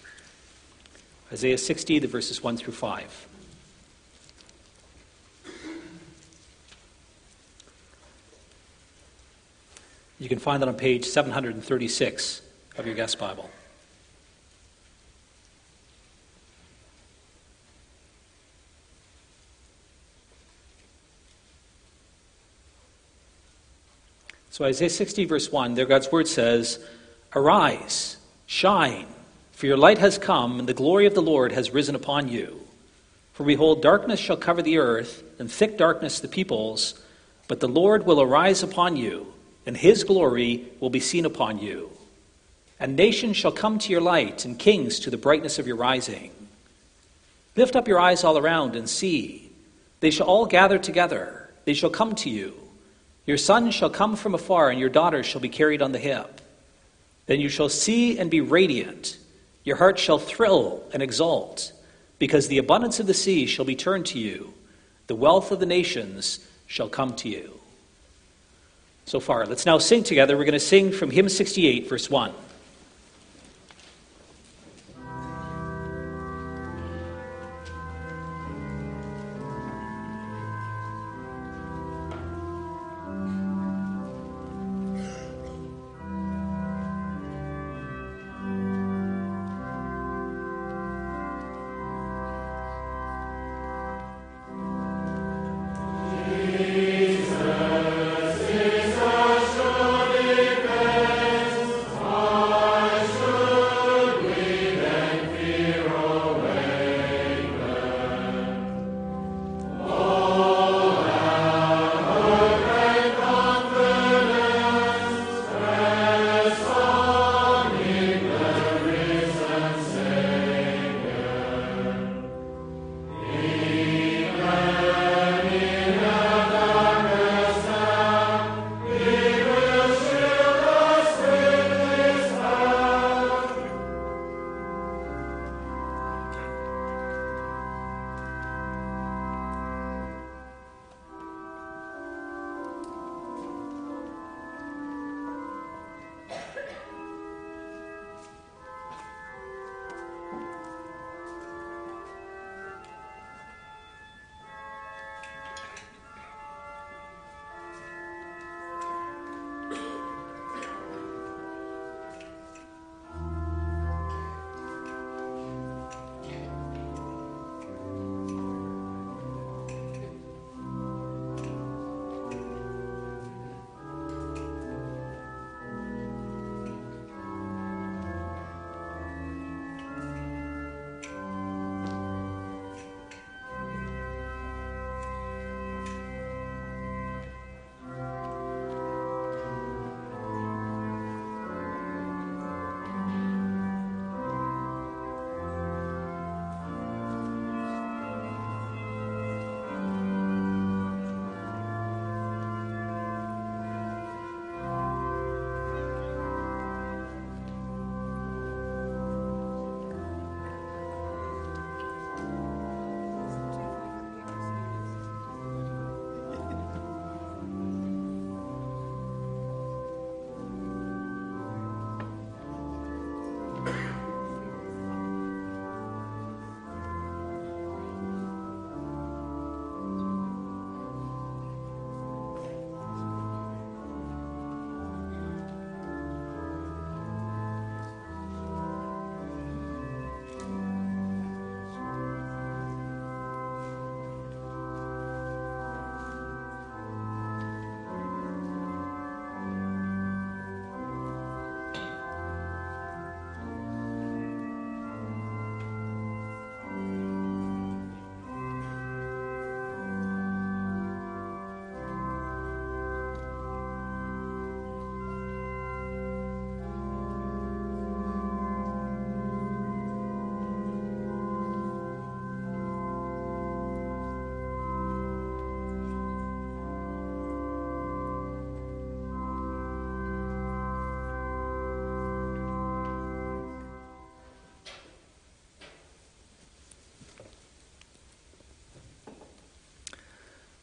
Isaiah 60, the verses 1 through 5. You can find that on page 736 of your guest Bible. So, Isaiah 60, verse 1, there God's word says, Arise, shine, for your light has come, and the glory of the Lord has risen upon you. For behold, darkness shall cover the earth, and thick darkness the peoples, but the Lord will arise upon you, and his glory will be seen upon you. And nations shall come to your light, and kings to the brightness of your rising. Lift up your eyes all around and see. They shall all gather together, they shall come to you. Your son shall come from afar, and your daughter shall be carried on the hip. Then you shall see and be radiant. Your heart shall thrill and exult, because the abundance of the sea shall be turned to you. The wealth of the nations shall come to you. So far, let's now sing together. We're going to sing from hymn 68, verse 1.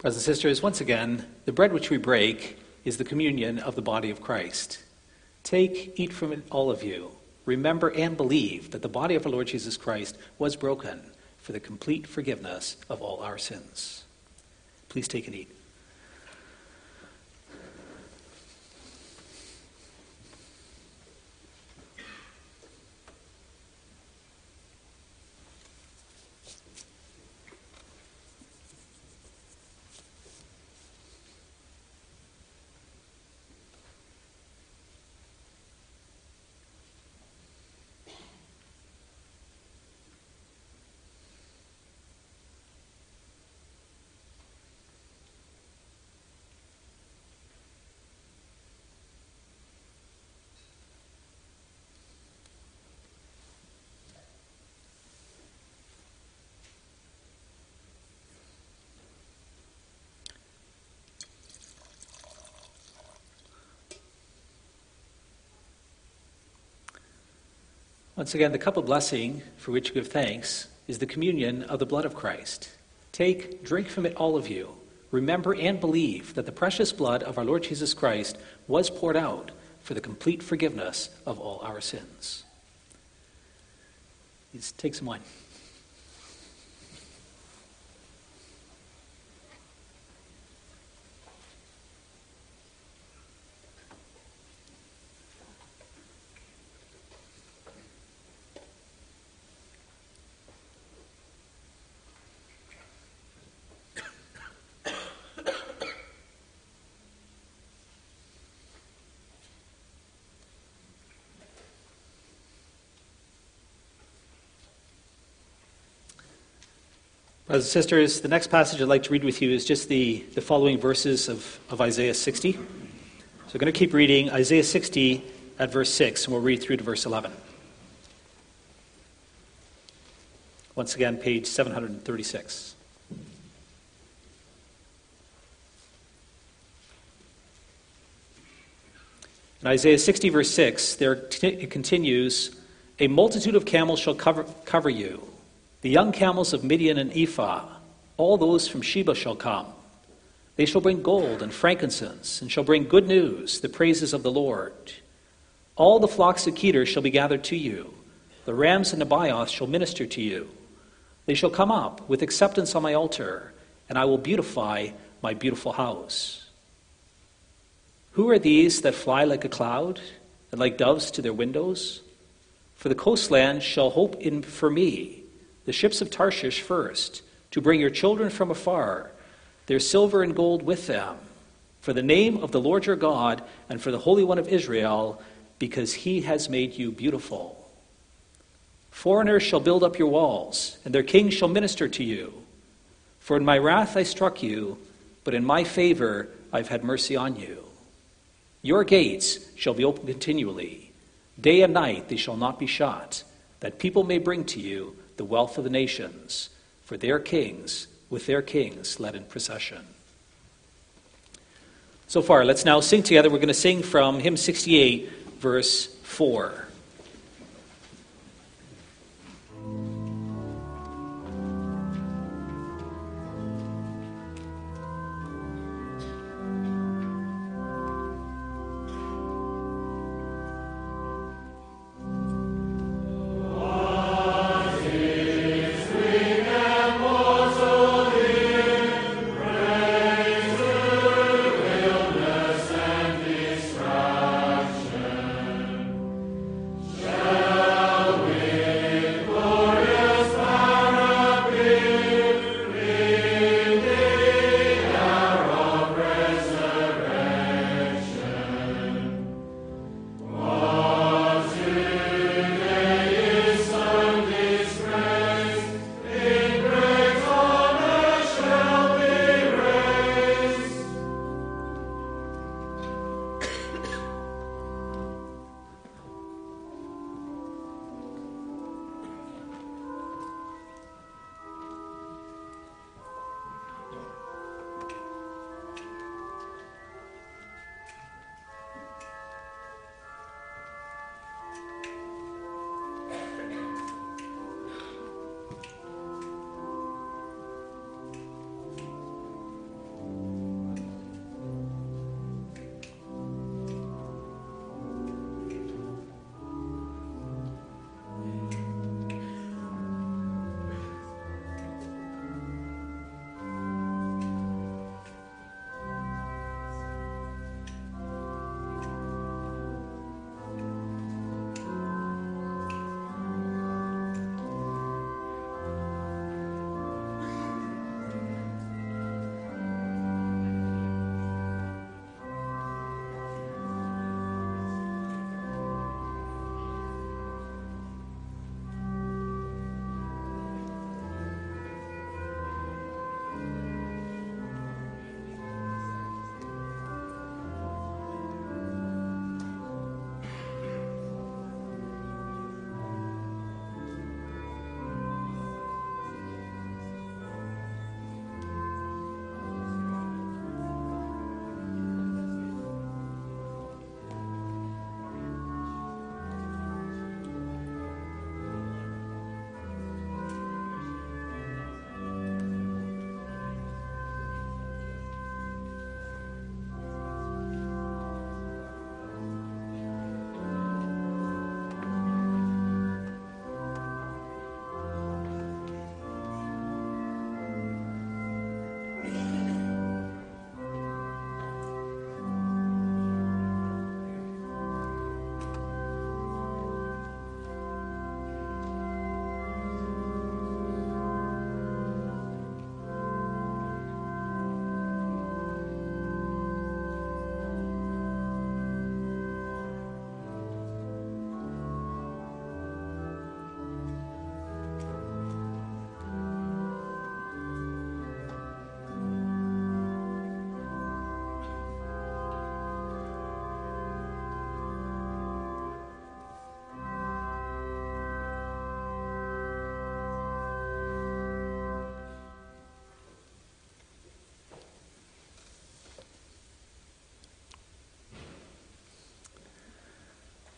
Brothers and sisters, once again, the bread which we break is the communion of the body of Christ. Take, eat from it, all of you. Remember and believe that the body of our Lord Jesus Christ was broken for the complete forgiveness of all our sins. Please take and eat. Once again, the cup of blessing for which you give thanks is the communion of the blood of Christ. Take, drink from it, all of you. Remember and believe that the precious blood of our Lord Jesus Christ was poured out for the complete forgiveness of all our sins. Please take some wine. Brothers and sisters, the next passage I'd like to read with you is just the, the following verses of, of Isaiah 60. So we're going to keep reading Isaiah 60 at verse 6, and we'll read through to verse 11. Once again, page 736. In Isaiah 60, verse 6, there it continues A multitude of camels shall cover, cover you the young camels of Midian and Ephah, all those from Sheba shall come. They shall bring gold and frankincense, and shall bring good news, the praises of the Lord. All the flocks of Kedar shall be gathered to you. The rams and Nebaioth shall minister to you. They shall come up with acceptance on my altar, and I will beautify my beautiful house. Who are these that fly like a cloud, and like doves to their windows? For the coastland shall hope in for me the ships of Tarshish first, to bring your children from afar, their silver and gold with them, for the name of the Lord your God and for the Holy One of Israel, because he has made you beautiful. Foreigners shall build up your walls, and their kings shall minister to you. For in my wrath I struck you, but in my favor I've had mercy on you. Your gates shall be open continually. Day and night they shall not be shut, that people may bring to you the wealth of the nations, for their kings, with their kings, led in procession. So far, let's now sing together. We're going to sing from hymn 68, verse 4.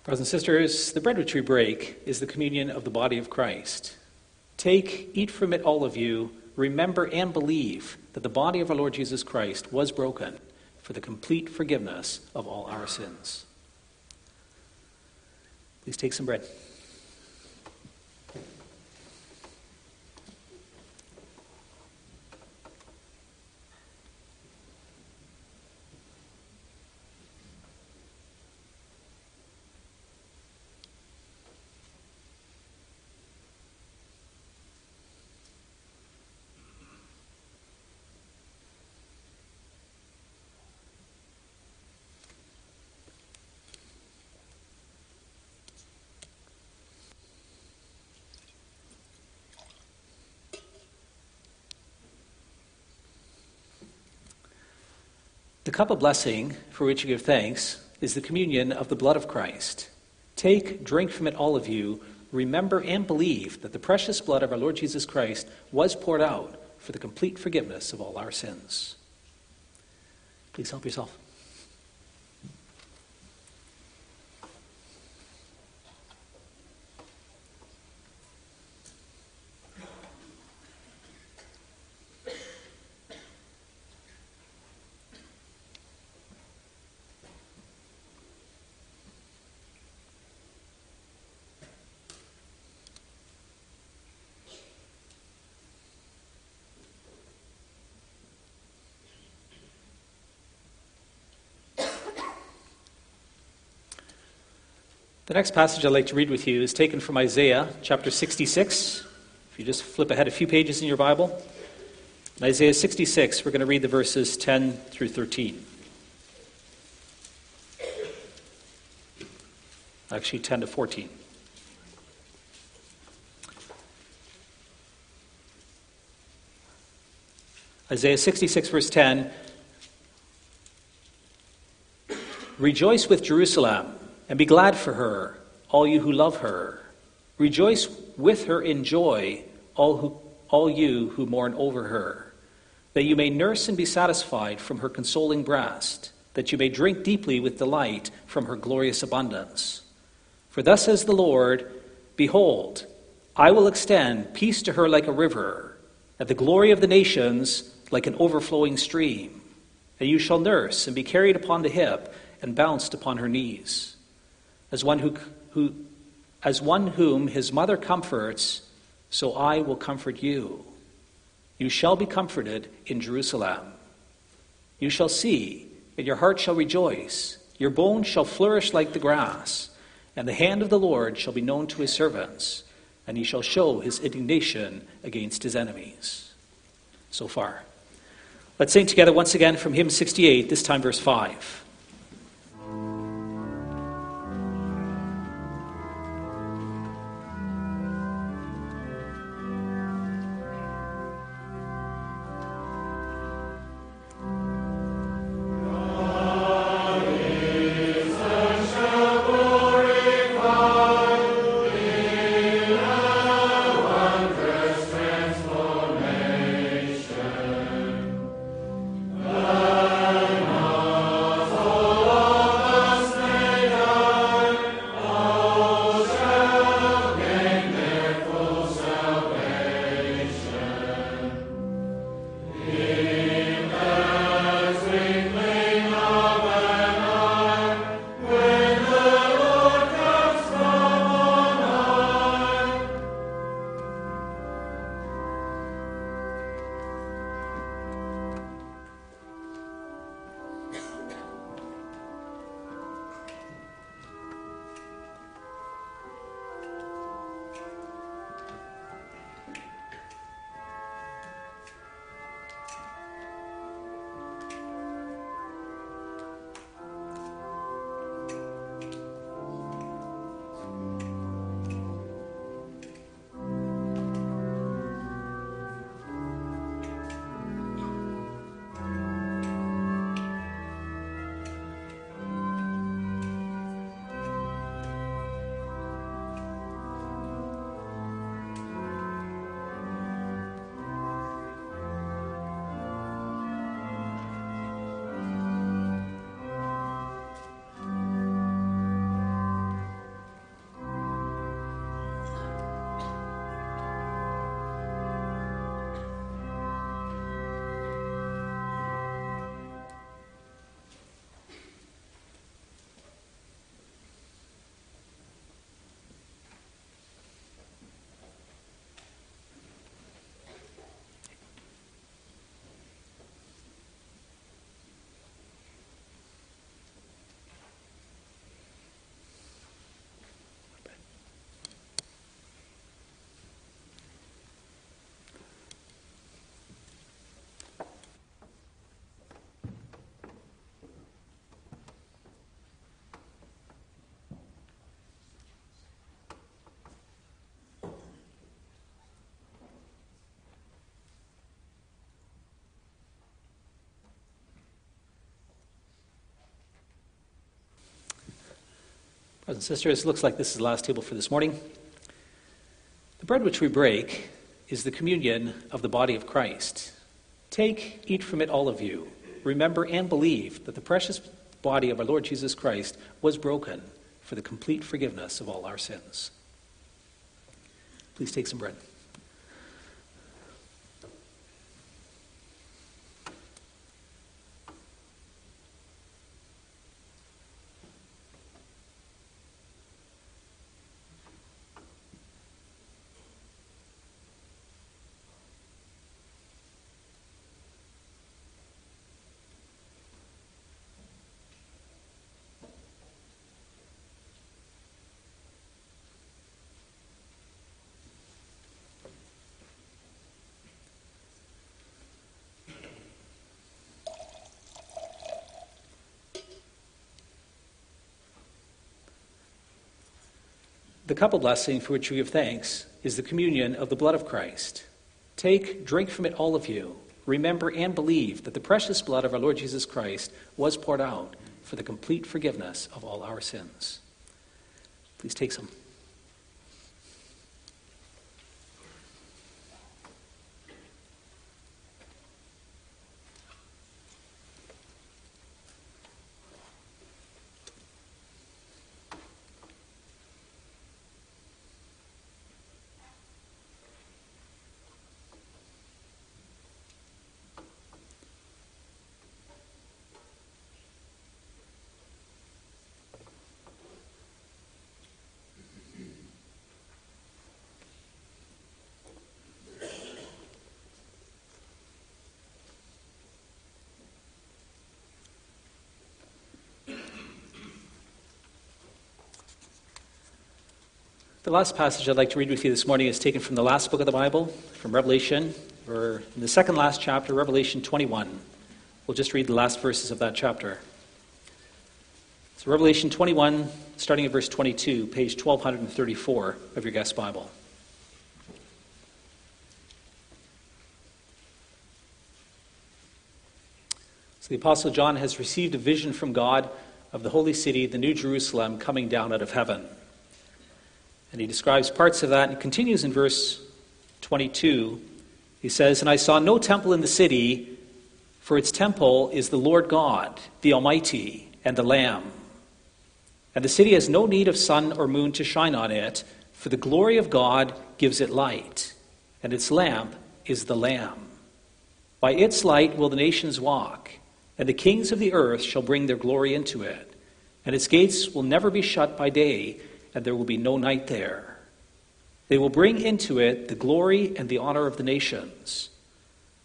Brothers and sisters, the bread which we break is the communion of the body of Christ. Take, eat from it, all of you. Remember and believe that the body of our Lord Jesus Christ was broken for the complete forgiveness of all our sins. Please take some bread. Cup of blessing for which you give thanks is the communion of the blood of Christ. Take, drink from it, all of you. Remember and believe that the precious blood of our Lord Jesus Christ was poured out for the complete forgiveness of all our sins. Please help yourself. The next passage I'd like to read with you is taken from Isaiah chapter 66. If you just flip ahead a few pages in your Bible, in Isaiah 66, we're going to read the verses 10 through 13. Actually, 10 to 14. Isaiah 66, verse 10 Rejoice with Jerusalem and be glad for her, all you who love her. Rejoice with her in joy, all, who, all you who mourn over her, that you may nurse and be satisfied from her consoling breast, that you may drink deeply with delight from her glorious abundance. For thus says the Lord Behold, I will extend peace to her like a river, and the glory of the nations like an overflowing stream. And you shall nurse and be carried upon the hip and bounced upon her knees as one who, who as one whom his mother comforts, so I will comfort you. You shall be comforted in Jerusalem. You shall see, and your heart shall rejoice. Your bones shall flourish like the grass, and the hand of the Lord shall be known to his servants, and he shall show his indignation against his enemies. So far. Let's sing together once again from hymn 68, this time verse 5. Brothers and sisters, it looks like this is the last table for this morning. The bread which we break is the communion of the body of Christ. Take, eat from it, all of you. Remember and believe that the precious body of our Lord Jesus Christ was broken for the complete forgiveness of all our sins. Please take some bread. The couple blessing for which we give thanks is the communion of the blood of Christ. Take, drink from it, all of you. Remember and believe that the precious blood of our Lord Jesus Christ was poured out for the complete forgiveness of all our sins. Please take some. The last passage I'd like to read with you this morning is taken from the last book of the Bible, from Revelation, or in the second last chapter, Revelation 21. We'll just read the last verses of that chapter. So, Revelation 21, starting at verse 22, page 1234 of your guest Bible. So, the Apostle John has received a vision from God of the holy city, the New Jerusalem, coming down out of heaven. And he describes parts of that and continues in verse 22. He says, And I saw no temple in the city, for its temple is the Lord God, the Almighty, and the Lamb. And the city has no need of sun or moon to shine on it, for the glory of God gives it light, and its lamp is the Lamb. By its light will the nations walk, and the kings of the earth shall bring their glory into it. And its gates will never be shut by day and there will be no night there. They will bring into it the glory and the honor of the nations.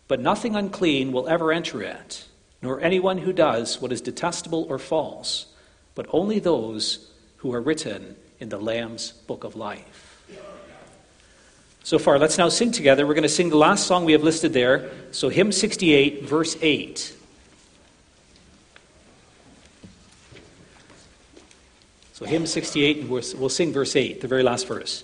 But nothing unclean will ever enter it, nor anyone who does what is detestable or false, but only those who are written in the Lamb's book of life. So far, let's now sing together. We're going to sing the last song we have listed there. So, hymn 68, verse 8. So, hymn 68, and we'll, sing verse 8, the very last verse.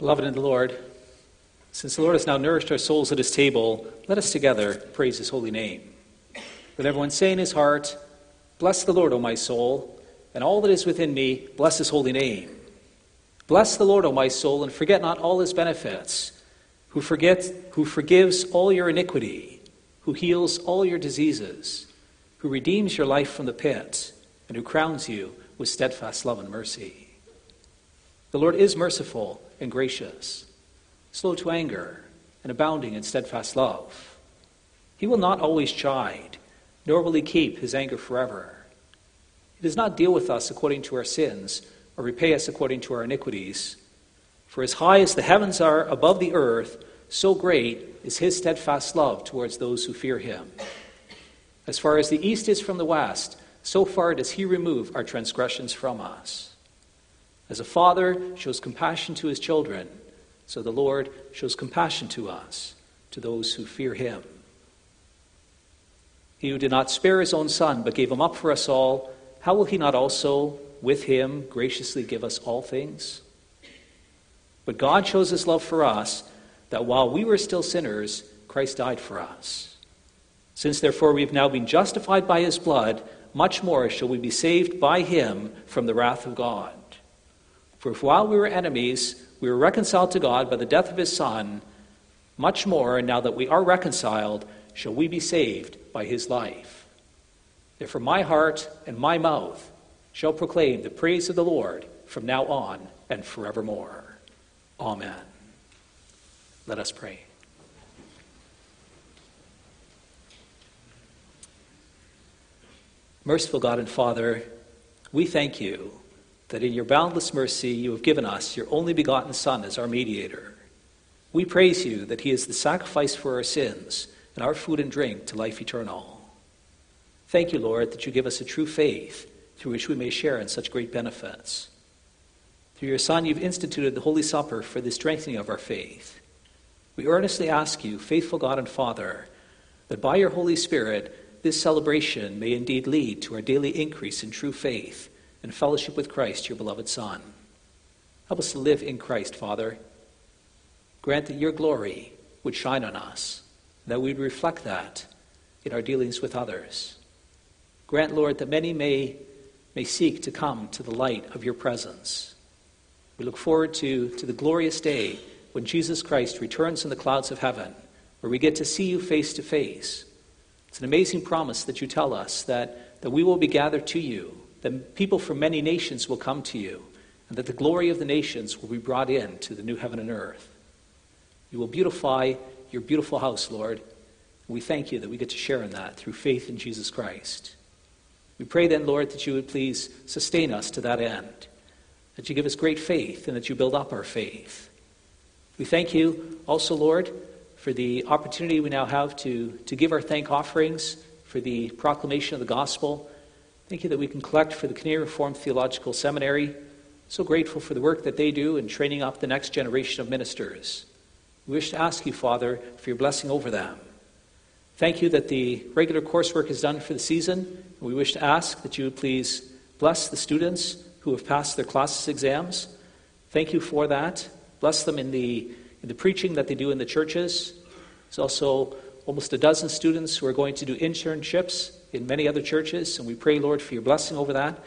Beloved in the Lord, since the Lord has now nourished our souls at his table, let us together praise his holy name. Let everyone say in his heart, Bless the Lord, O my soul, and all that is within me, bless his holy name. Bless the Lord, O my soul, and forget not all his benefits, who, forget, who forgives all your iniquity, who heals all your diseases, who redeems your life from the pit, and who crowns you with steadfast love and mercy. The Lord is merciful and gracious, slow to anger, and abounding in steadfast love. He will not always chide, nor will he keep his anger forever. He does not deal with us according to our sins, or repay us according to our iniquities. For as high as the heavens are above the earth, so great is his steadfast love towards those who fear him. As far as the east is from the west, so far does he remove our transgressions from us. As a father shows compassion to his children, so the Lord shows compassion to us, to those who fear him. He who did not spare his own son, but gave him up for us all, how will he not also, with him, graciously give us all things? But God shows his love for us, that while we were still sinners, Christ died for us. Since therefore we have now been justified by his blood, much more shall we be saved by him from the wrath of God. For if while we were enemies, we were reconciled to God by the death of his Son, much more, now that we are reconciled, shall we be saved by his life. Therefore, my heart and my mouth shall proclaim the praise of the Lord from now on and forevermore. Amen. Let us pray. Merciful God and Father, we thank you that in your boundless mercy you have given us your only begotten Son as our mediator. We praise you that he is the sacrifice for our sins and our food and drink to life eternal. Thank you, Lord, that you give us a true faith through which we may share in such great benefits. Through your Son, you've instituted the Holy Supper for the strengthening of our faith. We earnestly ask you, faithful God and Father, that by your Holy Spirit, this celebration may indeed lead to our daily increase in true faith and fellowship with Christ, your beloved Son. Help us to live in Christ, Father. Grant that your glory would shine on us, that we'd reflect that in our dealings with others. Grant, Lord, that many may, may seek to come to the light of your presence. We look forward to, to the glorious day when Jesus Christ returns in the clouds of heaven, where we get to see you face to face it's an amazing promise that you tell us that, that we will be gathered to you, that people from many nations will come to you, and that the glory of the nations will be brought in to the new heaven and earth. You will beautify your beautiful house, Lord. We thank you that we get to share in that through faith in Jesus Christ. We pray then, Lord, that you would please sustain us to that end, that you give us great faith, and that you build up our faith. We thank you also, Lord, for the opportunity we now have to, to give our thank offerings for the proclamation of the gospel. Thank you that we can collect for the Canadian Reformed Theological Seminary. So grateful for the work that they do in training up the next generation of ministers. We wish to ask you, Father, for your blessing over them. Thank you that the regular coursework is done for the season. We wish to ask that you would please bless the students who have passed their classes exams. Thank you for that. Bless them in the in the preaching that they do in the churches. There's also almost a dozen students who are going to do internships in many other churches, and we pray, Lord, for your blessing over that,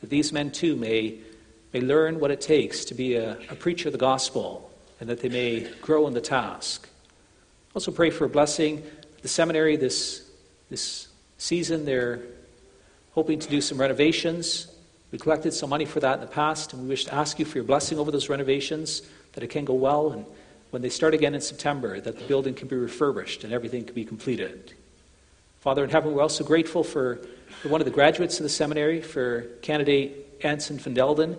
that these men too may, may learn what it takes to be a, a preacher of the gospel, and that they may grow in the task. Also pray for a blessing. The seminary this, this season, they're hoping to do some renovations. We collected some money for that in the past, and we wish to ask you for your blessing over those renovations, that it can go well and when they start again in September, that the building can be refurbished and everything can be completed. Father in heaven, we're also grateful for, one of the graduates of the seminary, for candidate Anson van Delden.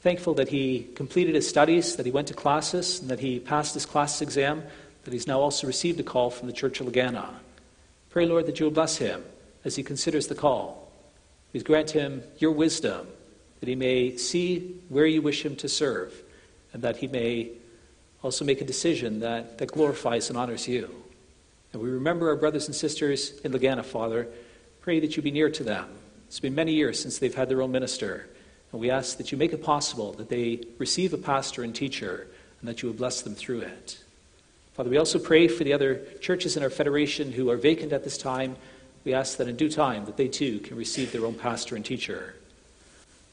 Thankful that he completed his studies, that he went to classes, and that he passed his classes exam, that he's now also received a call from the Church of Legana. Pray, Lord, that you will bless him as he considers the call. Please grant him your wisdom, that he may see where you wish him to serve, and that he may also make a decision that, that glorifies and honors you. And we remember our brothers and sisters in Legana, Father. Pray that you be near to them. It's been many years since they've had their own minister. And we ask that you make it possible that they receive a pastor and teacher and that you would bless them through it. Father, we also pray for the other churches in our federation who are vacant at this time. We ask that in due time that they too can receive their own pastor and teacher.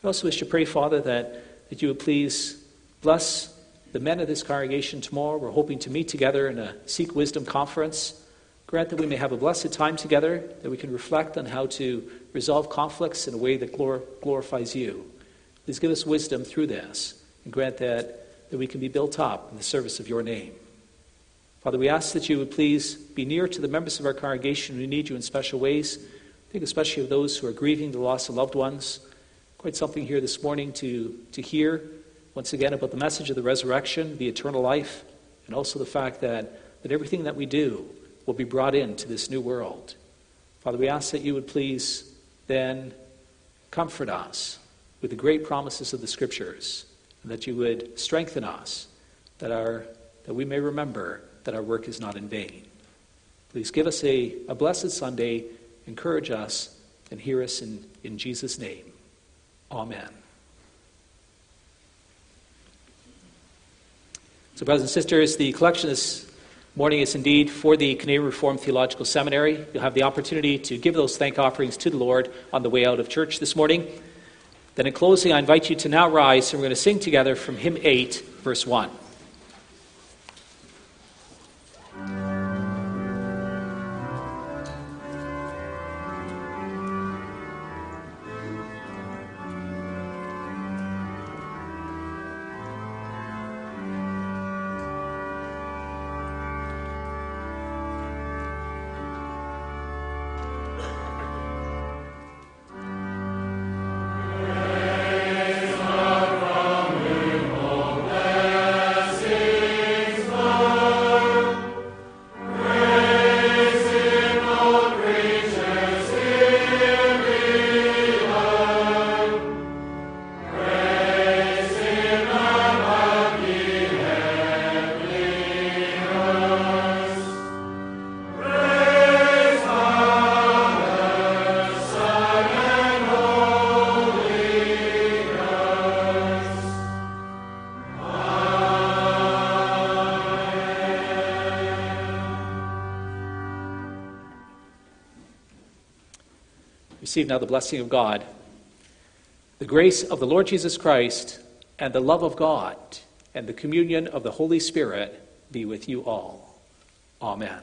We also wish to pray, Father, that, that you would please bless the men of this congregation tomorrow. We're hoping to meet together in a Seek Wisdom conference. Grant that we may have a blessed time together, that we can reflect on how to resolve conflicts in a way that glor- glorifies you. Please give us wisdom through this, and grant that, that we can be built up in the service of your name. Father, we ask that you would please be near to the members of our congregation who need you in special ways. Think especially of those who are grieving the loss of loved ones. Quite something here this morning to, to hear once again about the message of the resurrection, the eternal life, and also the fact that, that everything that we do will be brought into this new world. Father, we ask that you would please then comfort us with the great promises of the Scriptures, and that you would strengthen us, that, our, that we may remember that our work is not in vain. Please give us a, a blessed Sunday, encourage us, and hear us in, in Jesus' name. Amen. So, brothers and sisters, the collection this morning is indeed for the Canadian Reformed Theological Seminary. You'll have the opportunity to give those thank offerings to the Lord on the way out of church this morning. Then, in closing, I invite you to now rise and we're going to sing together from hymn 8, verse 1. Receive now the blessing of God, the grace of the Lord Jesus Christ, and the love of God, and the communion of the Holy Spirit be with you all. Amen.